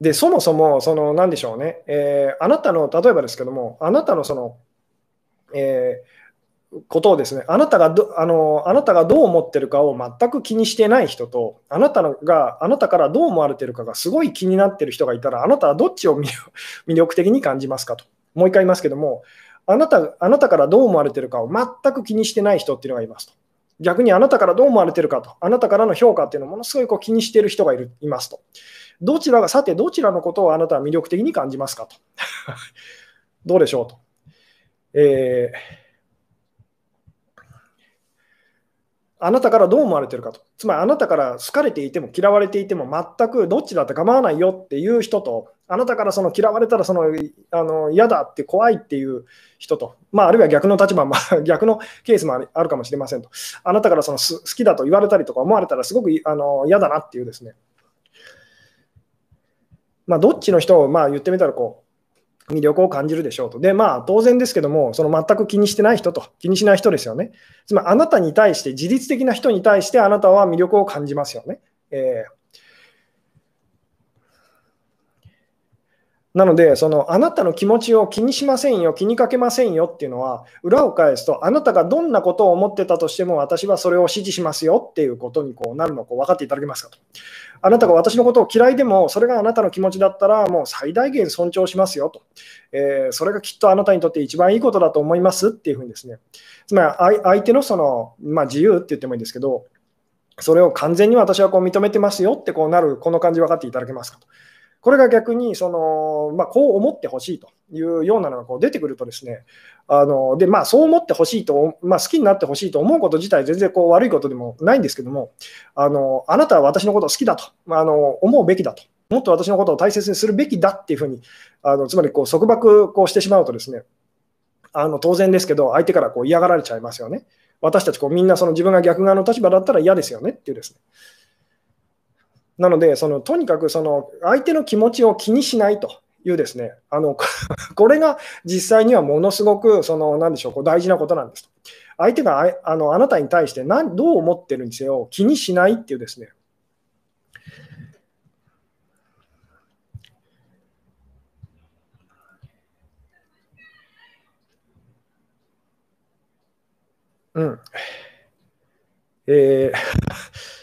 で、そもそも、その、なんでしょうね、えー、あなたの、例えばですけども、あなたのその、えーことをですね、あなたがどあのあなたがどう思ってるかを全く気にしてない人と、あなたのがあなたからどう思われてるかがすごい気になってる人がいたら、あなたはどっちを魅力 的に感じますかと。もう一回言いますけども、あなたあなたからどう思われてるかを全く気にしてない人っていうのがいますと。逆にあなたからどう思われてるかと、あなたからの評価っていうのをものすごいこう気にしてる人がいるいますと。どちらが、さて、どちらのことをあなたは魅力的に感じますかと。どうでしょうと。えーあなたからどう思われてるかと。つまりあなたから好かれていても嫌われていても全くどっちだって構わないよっていう人と、あなたからその嫌われたらそのあの嫌だって怖いっていう人と、まあ、あるいは逆の立場、まあ、逆のケースもあるかもしれませんと。あなたからその好きだと言われたりとか思われたらすごくあの嫌だなっていうですね。まあ、どっちの人をまあ言ってみたらこう魅力を感じるでしょうと。で、まあ、当然ですけども、その全く気にしてない人と、気にしない人ですよね。つまり、あなたに対して、自律的な人に対して、あなたは魅力を感じますよね。えーなので、そのあなたの気持ちを気にしませんよ、気にかけませんよっていうのは、裏を返すと、あなたがどんなことを思ってたとしても、私はそれを支持しますよっていうことにこうなるのを分かっていただけますかと。あなたが私のことを嫌いでも、それがあなたの気持ちだったら、もう最大限尊重しますよと。えー、それがきっとあなたにとって一番いいことだと思いますっていうふうにですね。つまり、相手のその、まあ、自由って言ってもいいんですけど、それを完全に私はこう認めてますよってこうなる、この感じ分かっていただけますかと。これが逆にその、まあ、こう思ってほしいというようなのがこう出てくるとですね、あのでまあ、そう思ってほしいと、まあ、好きになってほしいと思うこと自体全然こう悪いことでもないんですけども、あのあなたは私のことを好きだとあの思うべきだと、もっと私のことを大切にするべきだっていうふうに、あのつまりこう束縛こうしてしまうとですね、あの当然ですけど、相手からこう嫌がられちゃいますよね。私たちこうみんなその自分が逆側の立場だったら嫌ですよねっていうですね。なので、そのとにかくその相手の気持ちを気にしないというですね、あの これが実際にはものすごくその何でしょうこう大事なことなんですと。相手がああのあなたに対して何どう思ってるにせよ気にしないっていうですね、うん。えー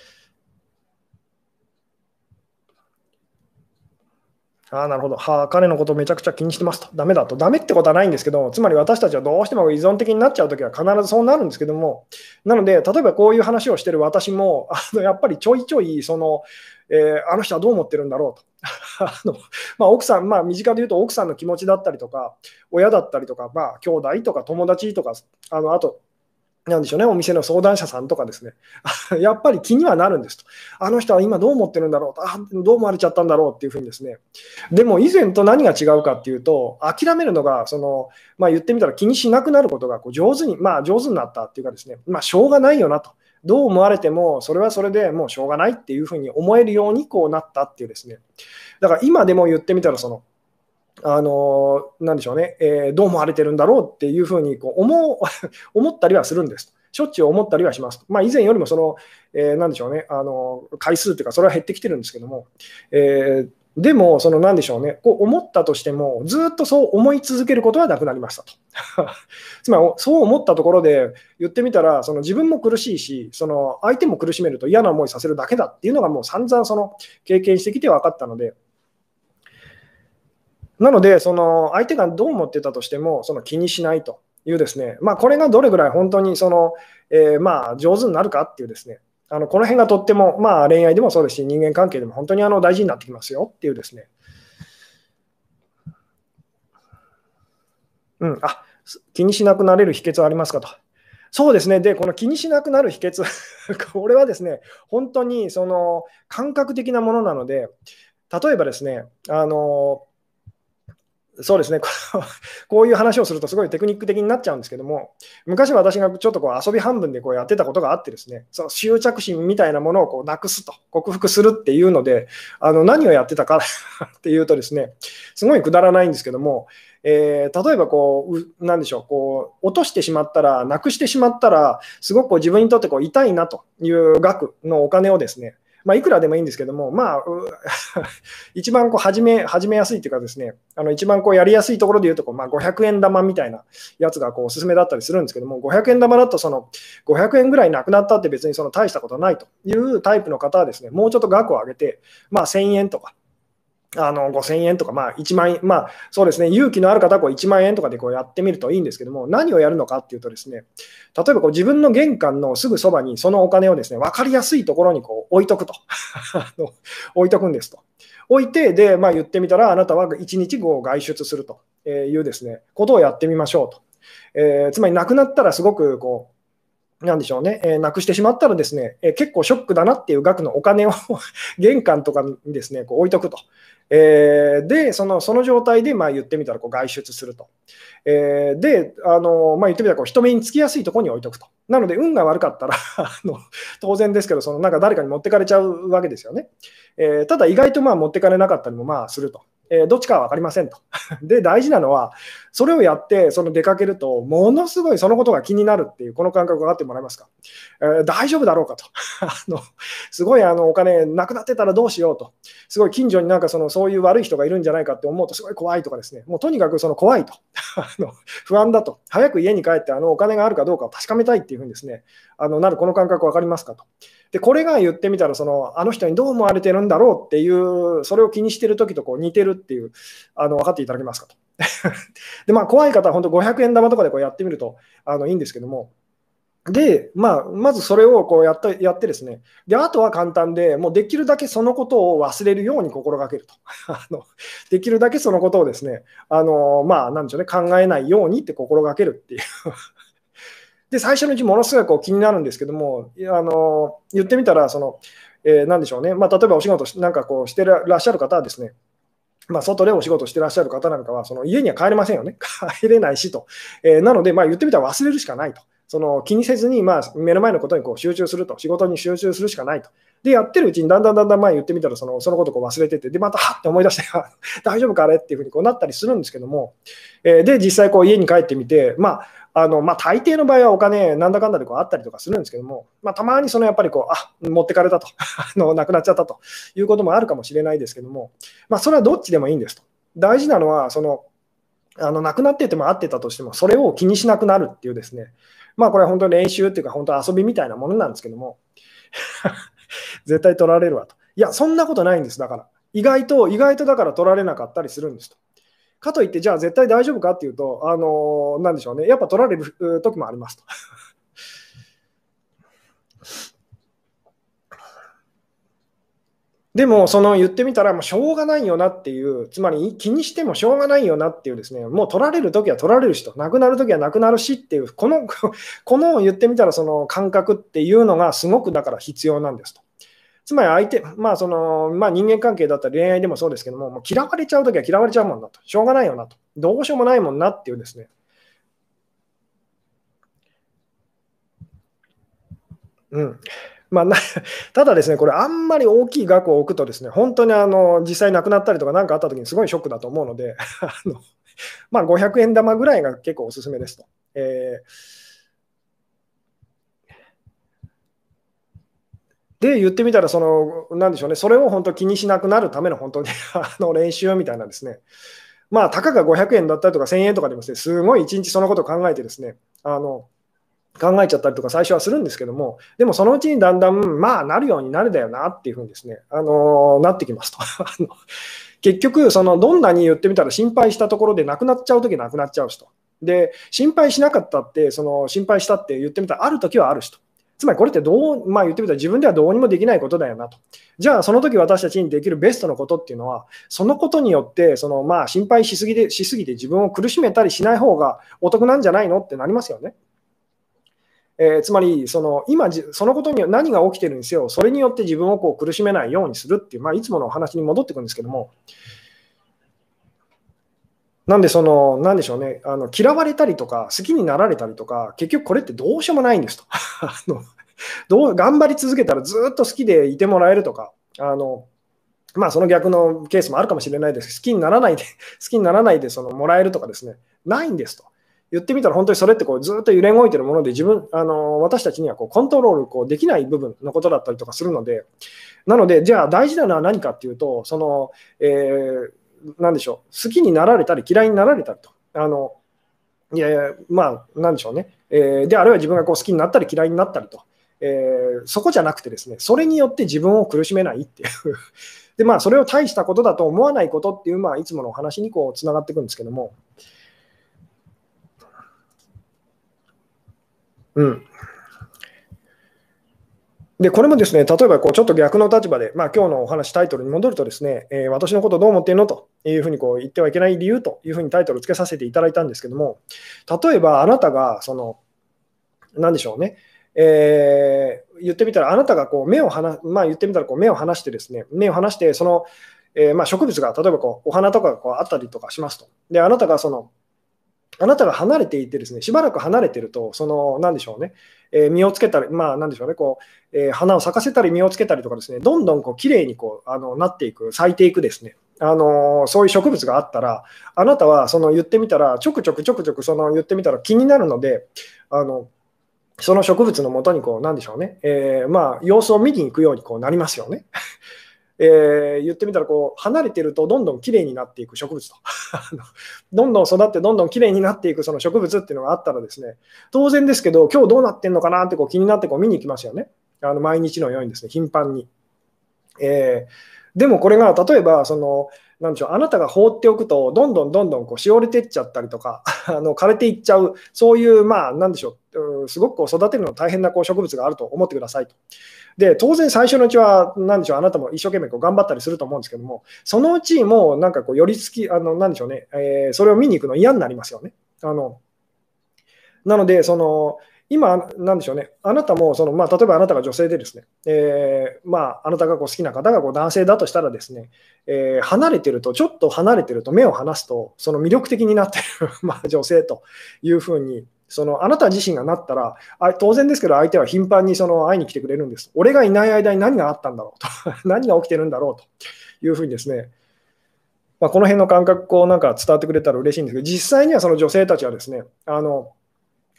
ああ、なるほど。はあ、彼のことめちゃくちゃ気にしてますと。ダメだと。ダメってことはないんですけど、つまり私たちはどうしても依存的になっちゃうときは必ずそうなるんですけども、なので、例えばこういう話をしてる私も、あのやっぱりちょいちょい、その、えー、あの人はどう思ってるんだろうと。あのまあ、奥さん、まあ、身近で言うと奥さんの気持ちだったりとか、親だったりとか、まあ、兄弟とか友達とか、あのあと、なんでしょうね、お店の相談者さんとかですね、やっぱり気にはなるんですと。あの人は今どう思ってるんだろうと、あどう思われちゃったんだろうっていうふうにですね。でも以前と何が違うかっていうと、諦めるのが、その、まあ、言ってみたら気にしなくなることがこう上手に、まあ上手になったっていうかですね、まあしょうがないよなと。どう思われても、それはそれでもうしょうがないっていうふうに思えるようにこうなったっていうですね。だから今でも言ってみたら、その、あのなんでしょうね、えー、どう思われてるんだろうっていうふうにこう思う 思ったりはするんです。しょっちゅう思ったりはします。まあ、以前よりもその、えー、でしょうね、あの回数というか、それは減ってきてるんですけども、えー、でも、そのなんでしょうね、こう思ったとしても、ずっとそう思い続けることはなくなりましたと。つまり、そう思ったところで言ってみたら、その自分も苦しいし、その相手も苦しめると嫌な思いさせるだけだっていうのが、もう散々その経験してきて分かったので、なので、その相手がどう思ってたとしても、その気にしないというですね、まあ、これがどれぐらい本当にその、えー、まあ上手になるかっていうですね、あのこの辺がとっても、まあ、恋愛でもそうですし、人間関係でも本当にあの大事になってきますよっていうですね。うん、あ気にしなくなれる秘訣はありますかと。そうですね。で、この気にしなくなる秘訣 これはですね、本当にその感覚的なものなので、例えばですね、あのそうですね。こういう話をするとすごいテクニック的になっちゃうんですけども、昔私がちょっとこう遊び半分でこうやってたことがあってですね、その執着心みたいなものをこうなくすと、克服するっていうので、あの何をやってたか っていうとですね、すごいくだらないんですけども、えー、例えばこう、なんでしょう、こう、落としてしまったら、なくしてしまったら、すごくこう自分にとってこう痛いなという額のお金をですね、まあ、いくらでもいいんですけども、まあ、一番こう始め始めやすいというかですね、あの一番こうやりやすいところで言うとこう、まあ、500円玉みたいなやつがこうおすすめだったりするんですけども、500円玉だとその500円ぐらいなくなったって別にその大したことないというタイプの方はですね、もうちょっと額を上げて、まあ、1000円とか、あの5000円とか、まあ、1万円、まあ、そうですね、勇気のある方はこう1万円とかでこうやってみるといいんですけども、何をやるのかっていうと、ですね例えばこう自分の玄関のすぐそばにそのお金をですね分かりやすいところにこう置いとくと 置いとくんですと。置いて、で、まあ、言ってみたら、あなたは1日後外出するというですねことをやってみましょうと。えー、つまり、なくなったらすごくこうなんでしょうね、えー、なくしてしまったらですね、えー、結構ショックだなっていう額のお金を 玄関とかにですね、こう置いとくと。えー、で、そのその状態でまあ言ってみたらこう外出すると。えー、で、あのまあ、言ってみたらこう人目につきやすいところに置いとくと。なので、運が悪かったら あの当然ですけど、そのなんか誰かに持ってかれちゃうわけですよね。え、ただ、意外とまあ持ってかれなかったりもまあすると。えー、どっちかは分かりませんと。で、大事なのは、それをやって、その出かけると、ものすごいそのことが気になるっていう、この感覚分かってもらえますか？えー、大丈夫だろうかと。あのすごいあのお金なくなってたらどうしようと。すごい近所になんかそのそういう悪い人がいるんじゃないかって思うと、すごい怖いとかですね、もうとにかくその怖いと。あの不安だと。早く家に帰って、あのお金があるかどうかを確かめたいっていうふうにですね、あのなるこの感覚分かりますかと。で、これが言ってみたら、その、あの人にどう思われてるんだろうっていう、それを気にしてる時とこう似てるっていう、あの、分かっていただけますかと。で、まあ、怖い方は本当500円玉とかでこうやってみると、あの、いいんですけども、で、まあ、まずそれをこうやったやってですね、で、あとは簡単で、もうできるだけそのことを忘れるように心がけると。あのできるだけそのことをですね、あのまあ、なんでしょうね、考えないようにって心がけるっていうで、最初のうちものすごいこう気になるんですけども、あの言ってみたら、その、えー、なんでしょうね、まあ、例えばお仕事なんかこうしてらっしゃる方はですね、まあ、外でお仕事してらっしゃる方なんかは、その家には帰れませんよね。帰れないしと。えー、なので、まあ、言ってみたら忘れるしかないと。その気にせずに、まあ、目の前のことにこう集中すると、仕事に集中するしかないと。で、やってるうちにだんだんだんだん前言ってみたらその、そのことを忘れてて、で、またはって思い出して、大丈夫かあれ？っていうふうにこうなったりするんですけども、えー、で、実際こう家に帰ってみて、まあ、あのまあ、大抵の場合はお金、なんだかんだでこうあったりとかするんですけども、まあ、たまにそのやっぱりこう、あ持ってかれたと あの、なくなっちゃったということもあるかもしれないですけども、まあ、それはどっちでもいいんですと。大事なのは、その、あのなくなってても合ってたとしても、それを気にしなくなるっていうですね、まあ、これは本当に練習っていうか、本当遊びみたいなものなんですけども、絶対取られるわと。いや、そんなことないんです、だから。意外と、意外とだから取られなかったりするんですと。かといって、じゃあ絶対大丈夫かっていうと、あのなんでしょうね、やっぱ取られる時もありますと。でも、その言ってみたら、もうしょうがないよなっていう、つまり気にしてもしょうがないよなっていうですね、もう取られるときは取られるしと、なくなるときはなくなるしっていう、この、この言ってみたらその感覚っていうのがすごくだから必要なんですと。つまり相手、まあそのまあ、人間関係だったり恋愛でもそうですけども、もう嫌われちゃうときは嫌われちゃうもんだと、しょうがないよなと、どうしようもないもんなっていうですね。うんまあ、ただですね、これ、あんまり大きい額を置くと、ですね本当にあの実際亡くなったりとか何かあったときにすごいショックだと思うので、あのまあ、500円玉ぐらいが結構おすすめですと。えーで、言ってみたら、その、なんでしょうね、それを本当気にしなくなるための本当に あの練習みたいなんですね、まあ、たかが500円だったりとか1000円とかでもですね、すごい一日そのことを考えてですね、あの、考えちゃったりとか最初はするんですけども、でもそのうちにだんだん、まあ、なるようになるだよなっていうふうにですね、あのなってきますと。結局、そのどんなに言ってみたら心配したところでなくなっちゃうときなくなっちゃうしと。で、心配しなかったって、その心配したって言ってみたらあるときはあるしと。つまりこれってどう、まあ言ってみたら自分ではどうにもできないことだよなと。じゃあその時私たちにできるベストのことっていうのは、そのことによって、そのまあ心配しすぎでしすぎて自分を苦しめたりしない方がお得なんじゃないのってなりますよね。えー、つまりその今、そのことに何が起きてるんですよ、それによって自分をこう苦しめないようにするっていう、まあ、いつものお話に戻ってくるんですけども、なんで、その、なんでしょうね、あの嫌われたりとか、好きになられたりとか、結局これってどうしようもないんですと。あのどう頑張り続けたらずっと好きでいてもらえるとか、あのまあ、その逆のケースもあるかもしれないです好きにならないで、好きにならないでそのもらえるとかですね、ないんですと。言ってみたら本当にそれってこうずっと揺れ動いてるもので自分あの私たちにはこうコントロールこうできない部分のことだったりとかするのでなのでじゃあ大事なのは何かっていうとその、えー、なんでしょう、好きになられたり嫌いになられたりと。あのいやいや、まあ、なんでしょうね。えー、で、あるいは自分がこう好きになったり嫌いになったりとえー、そこじゃなくてですね、それによって自分を苦しめないっていう で、まあ、それを大したことだと思わないことっていう、まあ、いつものお話にこうつながっていくんですけども、うん。で、これもですね、例えばこうちょっと逆の立場で、まあ今日のお話、タイトルに戻るとですね、えー、私のことどう思っているの？というふうにこう言ってはいけない理由というふうにタイトルをつけさせていただいたんですけども、例えばあなたが、その、なんでしょうね、えー、言ってみたら、あなたがこう目を離、まあ言ってみたらこう目を離してですね、目を離して、その、えー、まあ植物が例えばこうお花とかがこうあったりとかしますと。で、あなたがその、あなたが離れていてですね、しばらく離れてると、その、なんでしょうね、えー、実をつけたり、まあ、なんでしょうね、こう、えー、花を咲かせたり実をつけたりとかですね、どんどんこう綺麗にこうあのなっていく、咲いていくですね、あのー、そういう植物があったら、あなたはその言ってみたら、ちょくちょくちょくちょくその言ってみたら気になるので、あのその植物のもとにこう、なんでしょうね、えー、まあ、様子を見に行くようにこうなりますよね。えー、言ってみたらこう離れてるとどんどんきれいになっていく植物と。どんどん育ってどんどんきれいになっていくその植物っていうのがあったらですね当然ですけど今日どうなってんのかなってこう気になってこう見に行きますよね。あの毎日のようにですね頻繁に、えー、でもこれが例えばそのなんでしょうあなたが放っておくとどんどんどんどんこうしおれてっちゃったりとか あの枯れていっちゃうそういうまあなんでしょうすごくこう育てるの大変なこう植物があると思ってくださいと。で、当然最初のうちは、なんでしょう、あなたも一生懸命こう頑張ったりすると思うんですけども、そのうちもうなんかこう、寄り付き、あの、なんでしょうね、えー、それを見に行くの嫌になりますよね。あの、なので、その、今、なんでしょうね、あなたもその、まあ、例えばあなたが女性でですね、えー、まあ、あなたがこう好きな方がこう男性だとしたらですね、えー、離れてると、ちょっと離れてると、目を離すと、その魅力的になってる まあ、女性というふうにそのあなた自身がなったら、あ当然ですけど、相手は頻繁にその会いに来てくれるんです。俺がいない間に何があったんだろうと、何が起きてるんだろうというふうにですね、まあ、この辺の感覚をなんか伝わってくれたら嬉しいんですけど、実際にはその女性たちはですね、あの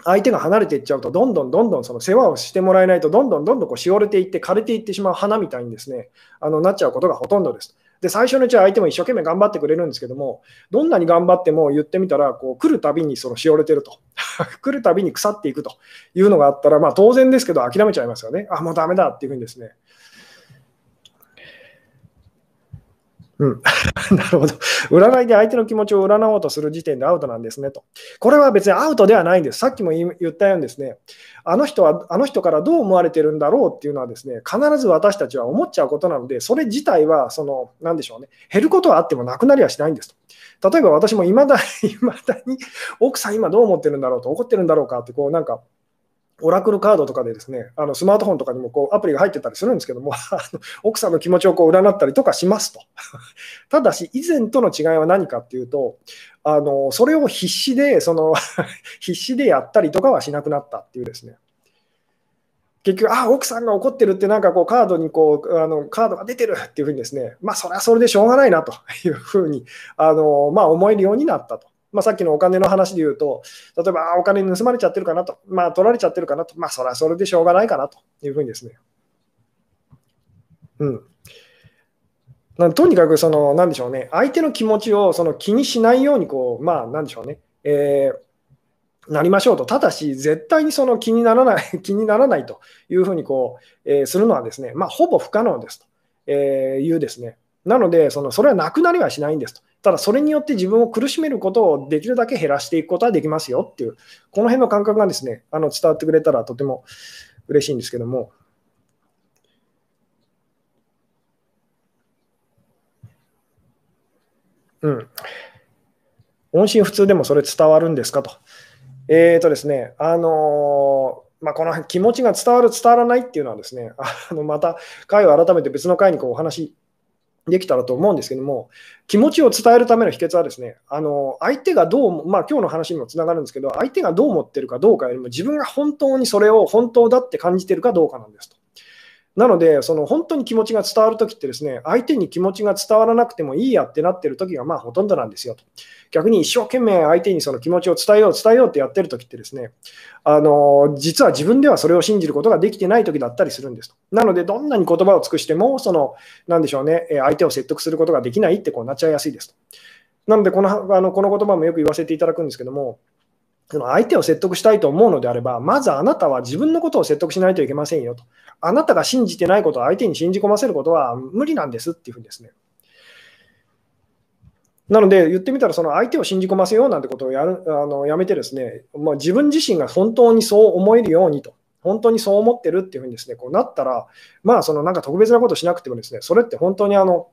相手が離れていっちゃうと、どんどんどんどんその世話をしてもらえないと、どんどんどんどんこうしおれていって、枯れていってしまう花みたいにですね、あのなっちゃうことがほとんどです。で、最初のうちは相手も一生懸命頑張ってくれるんですけども、どんなに頑張っても言ってみたら、こう来るたびにそのしおれてると。来るたびに腐っていくというのがあったら、まあ当然ですけど諦めちゃいますよね。あ、もうだめだっていうふうにですね、うん、なるほど。占いで相手の気持ちを占おうとする時点でアウトなんですねと。これは別にアウトではないんです。さっきも言ったようにですね、あの人は、あの人からどう思われてるんだろうっていうのはですね、必ず私たちは思っちゃうことなので、それ自体は、その、なんでしょうね、減ることはあってもなくなりはしないんですと。例えば私もいまだに、いだに、奥さん今どう思ってるんだろうと、怒ってるんだろうかって、こう、なんか、オラクルカードとかでですね、あのスマートフォンとかにもこうアプリが入ってたりするんですけども、奥さんの気持ちをこう占ったりとかしますと。ただし、以前との違いは何かっていうと、あのそれを必死で、その 必死でやったりとかはしなくなったっていうですね。結局、あ、奥さんが怒ってるって、なんかこうカードにこうあのカードが出てるっていうふうにですね、まあ、それはそれでしょうがないなというふうにあの、まあ、思えるようになったと。まあ、さっきのお金の話で言うと、例えば、お金盗まれちゃってるかなと、まあ、取られちゃってるかなと、まあ、それはそれでしょうがないかなというふうにですね。うん。なとにかく、その、なんでしょうね、相手の気持ちをその気にしないように、こう、まあ、なんでしょうね、えー、なりましょうと。ただし、絶対にその気にならない、気にならないというふうにこう、えー、するのはですね、まあ、ほぼ不可能ですと、えいうですね。なので、そのそれはなくなりはしないんですと。ただそれによって自分を苦しめることをできるだけ減らしていくことはできますよっていう、この辺の感覚がですね、あの伝わってくれたらとても嬉しいんですけども。うん。音信不通でもそれ伝わるんですかと。えっ、ー、とですね、あのー、まあ、この気持ちが伝わる、伝わらないっていうのはですね、あのまた回を改めて別の回にこうお話できたらと思うんですけども、気持ちを伝えるための秘訣はですね、あの相手がどう、まあ今日の話にもつながるんですけど、相手がどう思ってるかどうかよりも、自分が本当にそれを本当だって感じてるかどうかなんですと。なので、その本当に気持ちが伝わるときってですね、相手に気持ちが伝わらなくてもいいやってなってるときがまあほとんどなんですよと。逆に一生懸命相手にその気持ちを伝えよう、伝えようってやってるときってですね、あの実は自分ではそれを信じることができてないときだったりするんですと。なので、どんなに言葉を尽くしても、その、なんでしょうね、相手を説得することができないってこうなっちゃいやすいですと。なのでこのあの、この言葉もよく言わせていただくんですけども、その相手を説得したいと思うのであれば、まずあなたは自分のことを説得しないといけませんよと。あなたが信じてないことを相手に信じ込ませることは無理なんですっていうふうにですね。なので、言ってみたら、その相手を信じ込ませようなんてことをやるあのやめてですね、まあ、自分自身が本当にそう思えるようにと、本当にそう思ってるっていうふうにですね、こうなったら、まあ、そのなんか特別なことしなくてもですね、それって本当にあの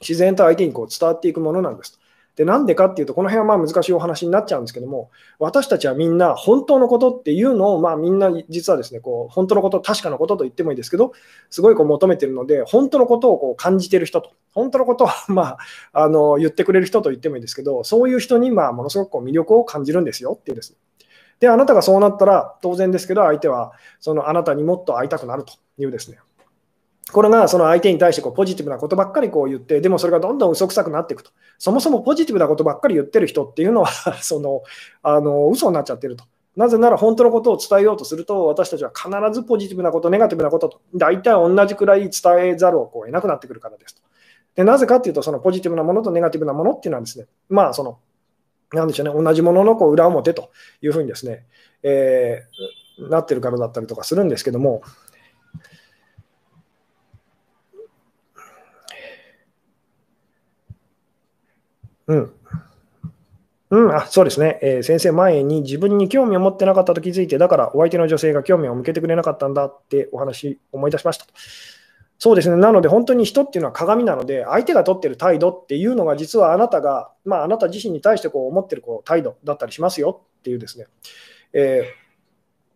自然と相手にこう伝わっていくものなんですと。で、なんでかっていうと、この辺はまあ難しいお話になっちゃうんですけども、私たちはみんな本当のことっていうのを、まあみんな実はですね、こう本当のこと、確かなことと言ってもいいですけど、すごいこう求めてるので、本当のことをこう感じてる人と、本当のことを まああの言ってくれる人と言ってもいいですけど、そういう人にまあものすごくこう魅力を感じるんですよっていうですね。で、あなたがそうなったら、当然ですけど、相手はそのあなたにもっと会いたくなるというですね。とこれがその相手に対してこうポジティブなことばっかりこう言って、でもそれがどんどん嘘くさくなっていくと。そもそもポジティブなことばっかり言ってる人っていうのは そのあの嘘になっちゃってると。なぜなら本当のことを伝えようとすると、私たちは必ずポジティブなこと、ネガティブなことと、大体同じくらい伝えざるをこう得なくなってくるからですと。でなぜかっていうと、そのポジティブなものとネガティブなものっていうのはですね、まあその、なんでしょうね、同じもののこう裏表というふうにですね、えー、なってるからだったりとかするんですけども、うん。うん、あそうですね、えー、先生、前に自分に興味を持ってなかったと気づいて、だからお相手の女性が興味を向けてくれなかったんだってお話、思い出しました。そうですね、なので本当に人っていうのは鏡なので、相手が取ってる態度っていうのが、実はあなたが、まあ、あなた自身に対してこう思ってるこう態度だったりしますよっていうですね、えー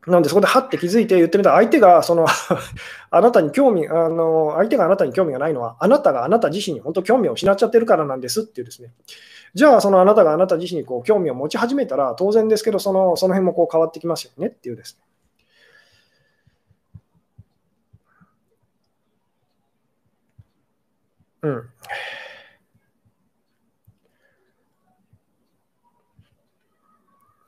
なので、そこではって気づいて言ってみたら、相手がその あなたに興味あの、相手があなたに興味がないのは、あなたがあなた自身に本当興味を失っちゃってるからなんですっていうですね。じゃあ、そのあなたがあなた自身にこう興味を持ち始めたら、当然ですけど、そのその辺もこう変わってきますよねっていうですね。うん。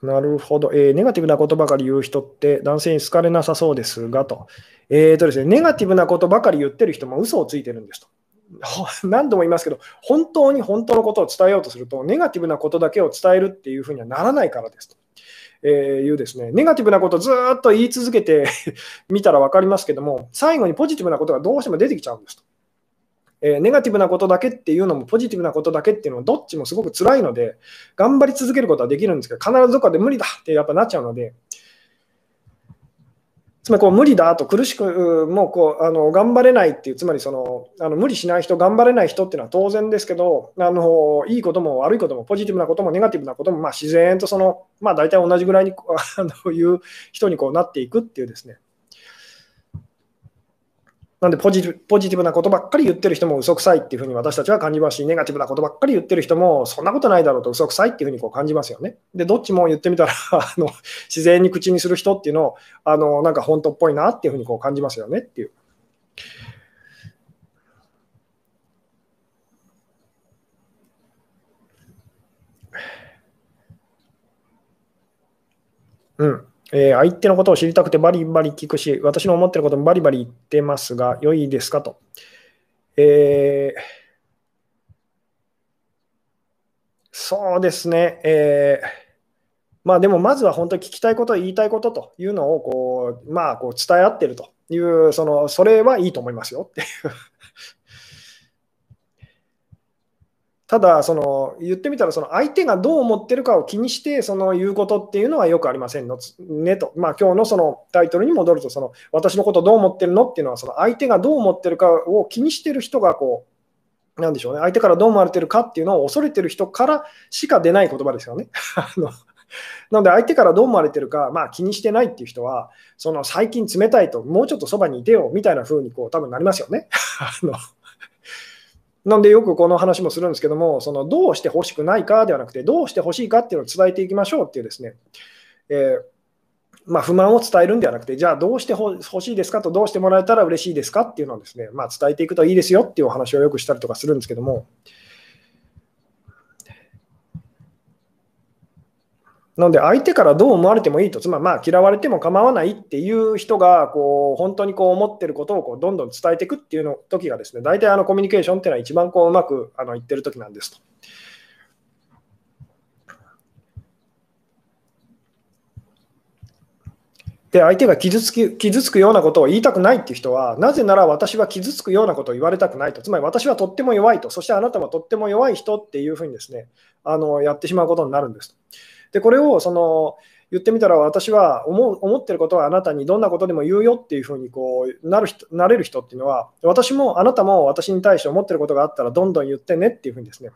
なるほど、えー、ネガティブなことばかり言う人って男性に好かれなさそうですがと。えーとですね、ネガティブなことばかり言ってる人も嘘をついてるんですと。何度も言いますけど、本当に本当のことを伝えようとすると、ネガティブなことだけを伝えるっていうふうにはならないからですと。えー、いうですね、ネガティブなことをずっと言い続けて みたら分かりますけども、最後にポジティブなことがどうしても出てきちゃうんですと。えー、ネガティブなことだけっていうのもポジティブなことだけっていうのもどっちもすごく辛いので頑張り続けることはできるんですけど必ずどこかで無理だってやっぱなっちゃうのでつまりこう無理だと苦しくもうこうあの頑張れないっていうつまりそのあの無理しない人頑張れない人っていうのは当然ですけどあのいいことも悪いこともポジティブなこともネガティブなこともまあ自然とそのまあ大体同じぐらいに あのいう人にこうなっていくっていうですね。なんでポジポジティブなことばっかり言ってる人も嘘くさいっていうふうに私たちは感じますし、ネガティブなことばっかり言ってる人もそんなことないだろうと嘘くさいっていうふうにこう感じますよね。で、どっちも言ってみたらあの 自然に口にする人っていうのをあのなんか本当っぽいなっていうふうにこう感じますよねっていう。うん。えー、相手のことを知りたくてバリバリ聞くし、私の思ってることもバリバリ言ってますが、良いですかと。えー、そうですね。えー、まあでもまずは本当に聞きたいこと、言いたいことというのをこう、まあ、こう伝え合ってるという、そのそれはいいと思いますよっていうただ、その言ってみたら、その相手がどう思ってるかを気にして、その言うことっていうのはよくありませんのねと、まあ今日のそのタイトルに戻ると、その私のことどう思ってるのっていうのは、その相手がどう思ってるかを気にしてる人がこう、なんでしょうね、相手からどう思われてるかっていうのを恐れてる人からしか出ない言葉ですよね。あのなので、相手からどう思われてるか、まあ、気にしてないっていう人は、その最近冷たいと、もうちょっとそばにいてよみたいな風にこう多分なりますよね。あのなんでよくこの話もするんですけども、そのどうしてほしくないかではなくて、どうしてほしいかっていうのを伝えていきましょうっていうですね、えー、まあ、不満を伝えるんではなくて、じゃあどうして欲しいですかと、どうしてもらえたら嬉しいですかっていうのをですね、まあ、伝えていくといいですよっていうお話をよくしたりとかするんですけども、なので、相手からどう思われてもいいと、つまりまあ嫌われても構わないっていう人がこう本当にこう思ってることをこうどんどん伝えていくっていうの時がですね、大体あのコミュニケーションっていうのは一番こううまくあの言ってる時なんですと。で、相手が傷つき傷つくようなことを言いたくないっていう人は、なぜなら私は傷つくようなことを言われたくないと、つまり私はとっても弱いと、そしてあなたはとっても弱い人っていうふうにですね、あのやってしまうことになるんです。で、これをその言ってみたら私は思う思ってることはあなたにどんなことでも言うよっていうふうにこうなる人なれる人っていうのは私もあなたも私に対して思ってることがあったらどんどん言ってねっていうふうにですね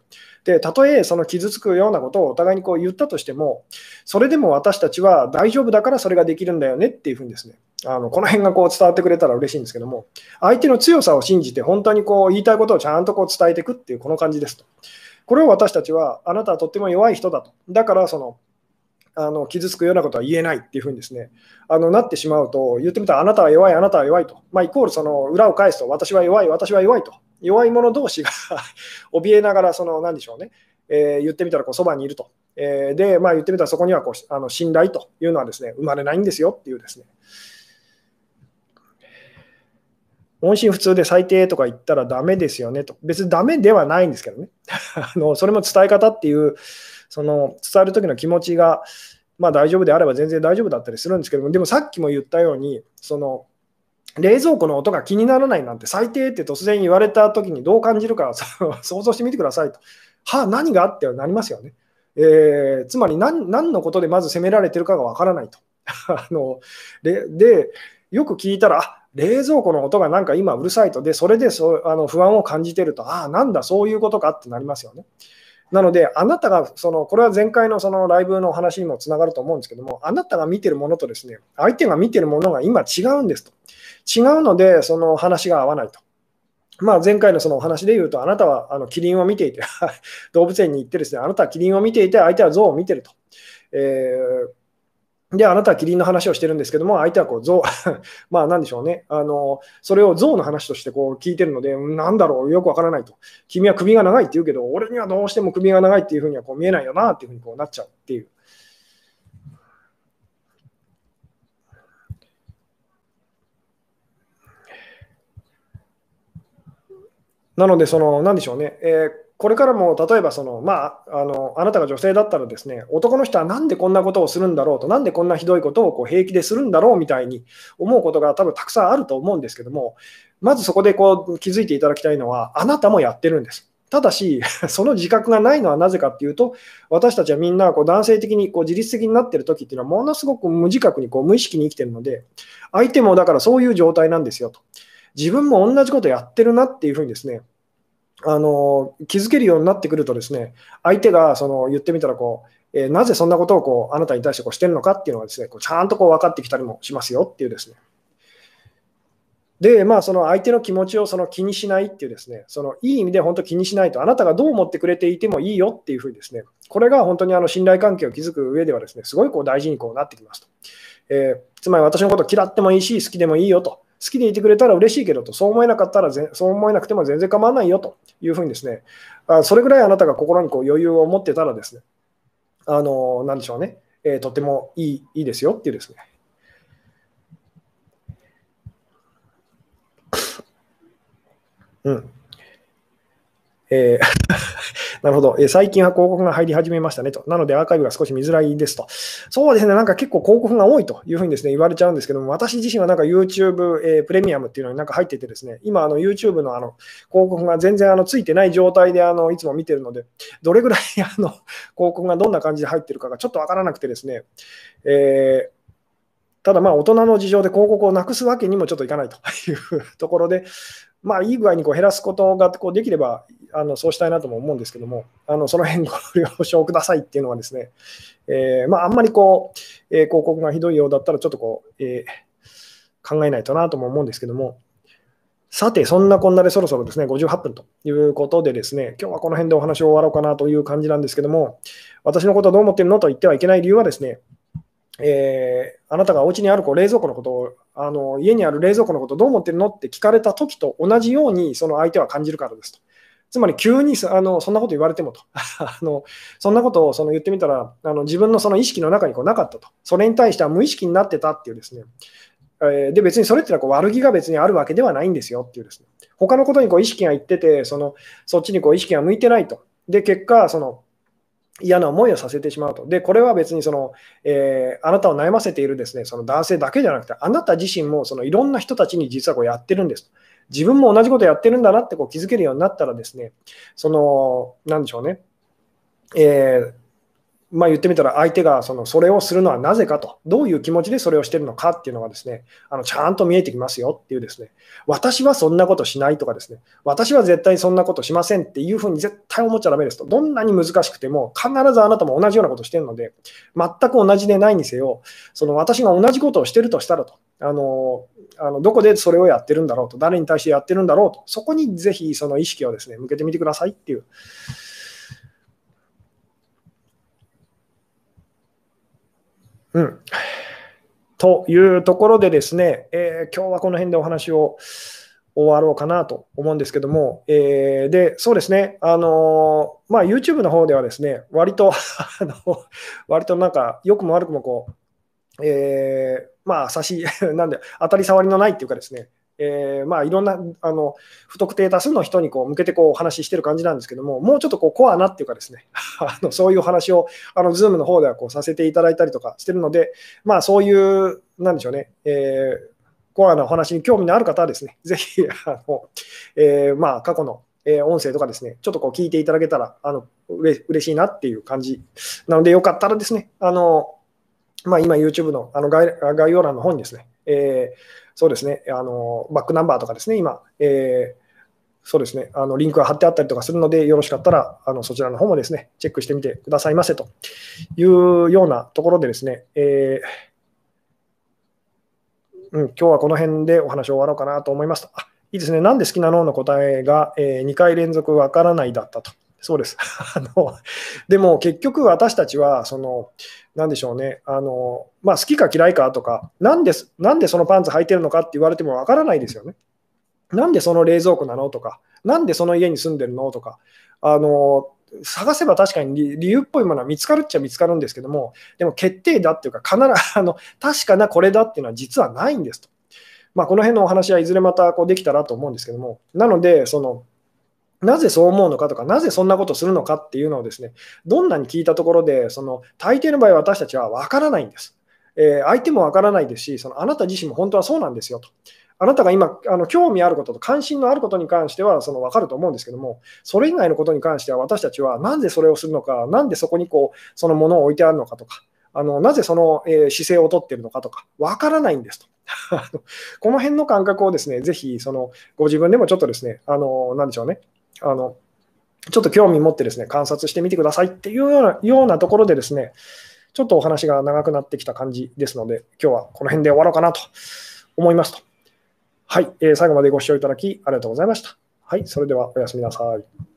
でたとえその傷つくようなことをお互いにこう言ったとしてもそれでも私たちは大丈夫だからそれができるんだよねっていうふうにですねあのこの辺がこう伝わってくれたら嬉しいんですけども相手の強さを信じて本当にこう言いたいことをちゃんとこう伝えていくっていうこの感じですと。これを私たちはあなたはとっても弱い人だと。だからそのあの傷つくようなことは言えないっていうふうにですね、あのなってしまうと、言ってみたら、あなたは弱い、あなたは弱いと、まあ、イコールその裏を返すと、私は弱い、私は弱いと、弱い者同士が 怯えながら、その何でしょうね、えー、言ってみたらこうそばにいると、えー、で、まあ、言ってみたらそこにはこうあの信頼というのはですね生まれないんですよっていうですね。音信不通で最低とか言ったらダメですよねと。別にダメではないんですけどね。あのそれも伝え方っていうその伝える時の気持ちが、まあ、大丈夫であれば全然大丈夫だったりするんですけども、でもさっきも言ったように、その冷蔵庫の音が気にならないなんて最低って突然言われた時にどう感じるか 想像してみてくださいと。はあ、何があってはなりますよね。えー、つまり何のことでまず責められてるかがわからないと。あのでで、よく聞いたら、あ冷蔵庫の音がなんか今うるさいと、で、それでそあの不安を感じてると、ああ、なんだ、そういうことかってなりますよね。なので、あなたがその、これは前回のそのライブの話にもつながると思うんですけども、あなたが見てるものとですね、相手が見てるものが今違うんですと。違うので、その話が合わないと。まあ、前回のそのお話で言うと、あなたはあのキリンを見ていて 動物園に行ってですね、あなたはキリンを見ていて、相手は象を見てると。えーで、あなたはキリンの話をしてるんですけども、相手はこう象、まあなんでしょうね、あのそれを象の話としてこう聞いてるので、なんだろう、よくわからないと。君は首が長いって言うけど、俺にはどうしても首が長いっていうふうにはこう見えないよなっていうふうにこうなっちゃうっていう。なので、その、なんでしょうね、えーこれからも例えばその、まあ、あのあなたが女性だったらですね男の人はなんでこんなことをするんだろうとなんでこんなひどいことをこう平気でするんだろうみたいに思うことが多分たくさんあると思うんですけどもまずそこでこう気づいていただきたいのはあなたもやってるんです。ただし、その自覚がないのはなぜかっていうと、私たちはみんなこう男性的にこう自律的になってる時っていうのは、ものすごく無自覚にこう無意識に生きてるので、相手もだからそういう状態なんですよと。自分も同じことやってるなっていうふうにですね、あの気づけるようになってくるとですね相手がその言ってみたらこう、えー、なぜそんなことをこうあなたに対してこうしてるのかっていうのがですねこうちゃんとこう分かってきたりもしますよっていうですねで、まあ、その相手の気持ちをその気にしないっていうですね、そのいい意味で本当気にしないと、あなたがどう思ってくれていてもいいよっていうふうにですね、これが本当にあの信頼関係を築く上ではですね、すごいこう大事にこうなってきますと。えー、つまり私のこと嫌ってもいいし、好きでもいいよと。好きでいてくれたら嬉しいけどと、そう思えなかったらそう思えなくても全然構わないよというふうにですね、あそれぐらいあなたが心にこう余裕を持ってたらですね、あの、なんでしょうね、えー、とてもいいいいですよっていうですね。うん。えー なるほど、え最近は広告が入り始めましたねと。なのでアーカイブが少し見づらいですと。そうですね、なんか結構広告が多いというふうにですね言われちゃうんですけども、私自身はなんか YouTube、えー、プレミアムっていうのになんか入っててですね、今あの YouTube のあの広告が全然あのついてない状態であのいつも見てるので、どれぐらいあの広告がどんな感じで入ってるかがちょっとわからなくてですね、えーただまあ大人の事情で広告をなくすわけにもちょっといかないというところで、まあいい具合にこう減らすことがこうできればあのそうしたいなとも思うんですけども、あのその辺ご了承くださいっていうのはですね、えー、まああんまりこう、えー、広告がひどいようだったらちょっとこう、えー、考えないとなとも思うんですけども、さて、そんなこんなでそろそろですね、58分ということでですね、今日はこの辺でお話を終わろうかなという感じなんですけども、私のことどう思ってるのと言ってはいけない理由はですね、えー、あなたがお家にあるこう冷蔵庫のことをあの、家にある冷蔵庫のことどう思ってるのって聞かれた時と同じようにその相手は感じるからですと。つまり急にあのそんなこと言われてもと あの、そんなことをその言ってみたらあの自分のその意識の中にこうなかったと、それに対しては無意識になってたっていうですね、えー、で別にそれってのはこう悪気が別にあるわけではないんですよっていうですね、他のことにこう意識がいってて、そのそっちにこう意識が向いてないと。で、結果、その嫌な思いをさせてしまうと。で、これは別にその、えー、あなたを悩ませているですね、その男性だけじゃなくて、あなた自身もそのいろんな人たちに実はこうやってるんです自分も同じことやってるんだなってこう気づけるようになったらですね、その、なんでしょうね、えー、まあ、言ってみたら相手がそのそれをするのはなぜかと、どういう気持ちでそれをしてるのかっていうのがですね、あのちゃんと見えてきますよっていうですね、私はそんなことしないとかですね、私は絶対そんなことしませんっていうふうに絶対思っちゃだめですと、どんなに難しくても必ずあなたも同じようなことしてるので、全く同じでないにせよ、その私が同じことをしてるとしたらと、あのあのどこでそれをやってるんだろうと、誰に対してやってるんだろうと、そこにぜひその意識をですね向けてみてくださいっていう。うん。というところでですね、えー、今日はこの辺でお話を終わろうかなと思うんですけども、えー、で、そうですね、あのー、まあ、YouTube の方ではですね、割と あの、割となんか、良くも悪くもこう、えー、まあ、差し、なんで、当たり障りのないっていうかですね、えー、まあ、いろんなあの不特定多数の人にこう向けてこうお話ししてる感じなんですけども、もうちょっとこうコアなっていうかですね、あのそういう話をあの Zoom の方ではこうさせていただいたりとかしてるので、まあ、そういう、なんでしょうね、えー、コアなお話に興味のある方はですね、ぜひ、あのえー、まあ、過去のえ音声とかですね、ちょっとこう聞いていただけたら、あの、うれ嬉しいなっていう感じなので、よかったらですね、あの、まあ、今 YouTube のあの概概要欄の方にですね、えーそうですね、あのバックナンバーとかですね、今、えー、そうですね、あのリンクが貼ってあったりとかするので、よろしかったらあのそちらの方もですね、チェックしてみてくださいませというようなところでですね、えー、うん、今日はこの辺でお話を終わろうかなと思いますと。あいいですね、なんで好きな脳の答えが、えー、2回連続わからないだったと。そうです。あのでも結局私たちは、その、なんでしょうね、あのまあ、好きか嫌いかとかなんで、なんでそのパンツ履いてるのかって言われてもわからないですよね。なんでその冷蔵庫なのとか、なんでその家に住んでるのとか、あの探せば確かに理由っぽいものは見つかるっちゃ見つかるんですけども、でも決定だっていうか、必ず あの確かなこれだっていうのは実はないんですと。まあ、この辺のお話はいずれまたこうできたらと思うんですけども、なので、そのなぜそう思うのかとか、なぜそんなことするのかっていうのをですね、どんなに聞いたところで、その大抵の場合私たちは分からないんです。えー、相手も分からないですし、そのあなた自身も本当はそうなんですよと。あなたが今、あの興味あることと関心のあることに関してはその分かると思うんですけども、それ以外のことに関しては私たちはなぜそれをするのか、なんでそこにこうそのものを置いてあるのかとか、あのなぜその、えー、姿勢をとってるのかとか、分からないんですと。この辺の感覚をですね、ぜひそのご自分でもちょっとですね、あのなんでしょうね、あの、ちょっと興味持ってですね、観察してみてくださいっていうようなようなところでですね、ちょっとお話が長くなってきた感じですので、今日はこの辺で終わろうかなと思いますと。はい、えー、最後までご視聴いただきありがとうございました。はい、それではおやすみなさい。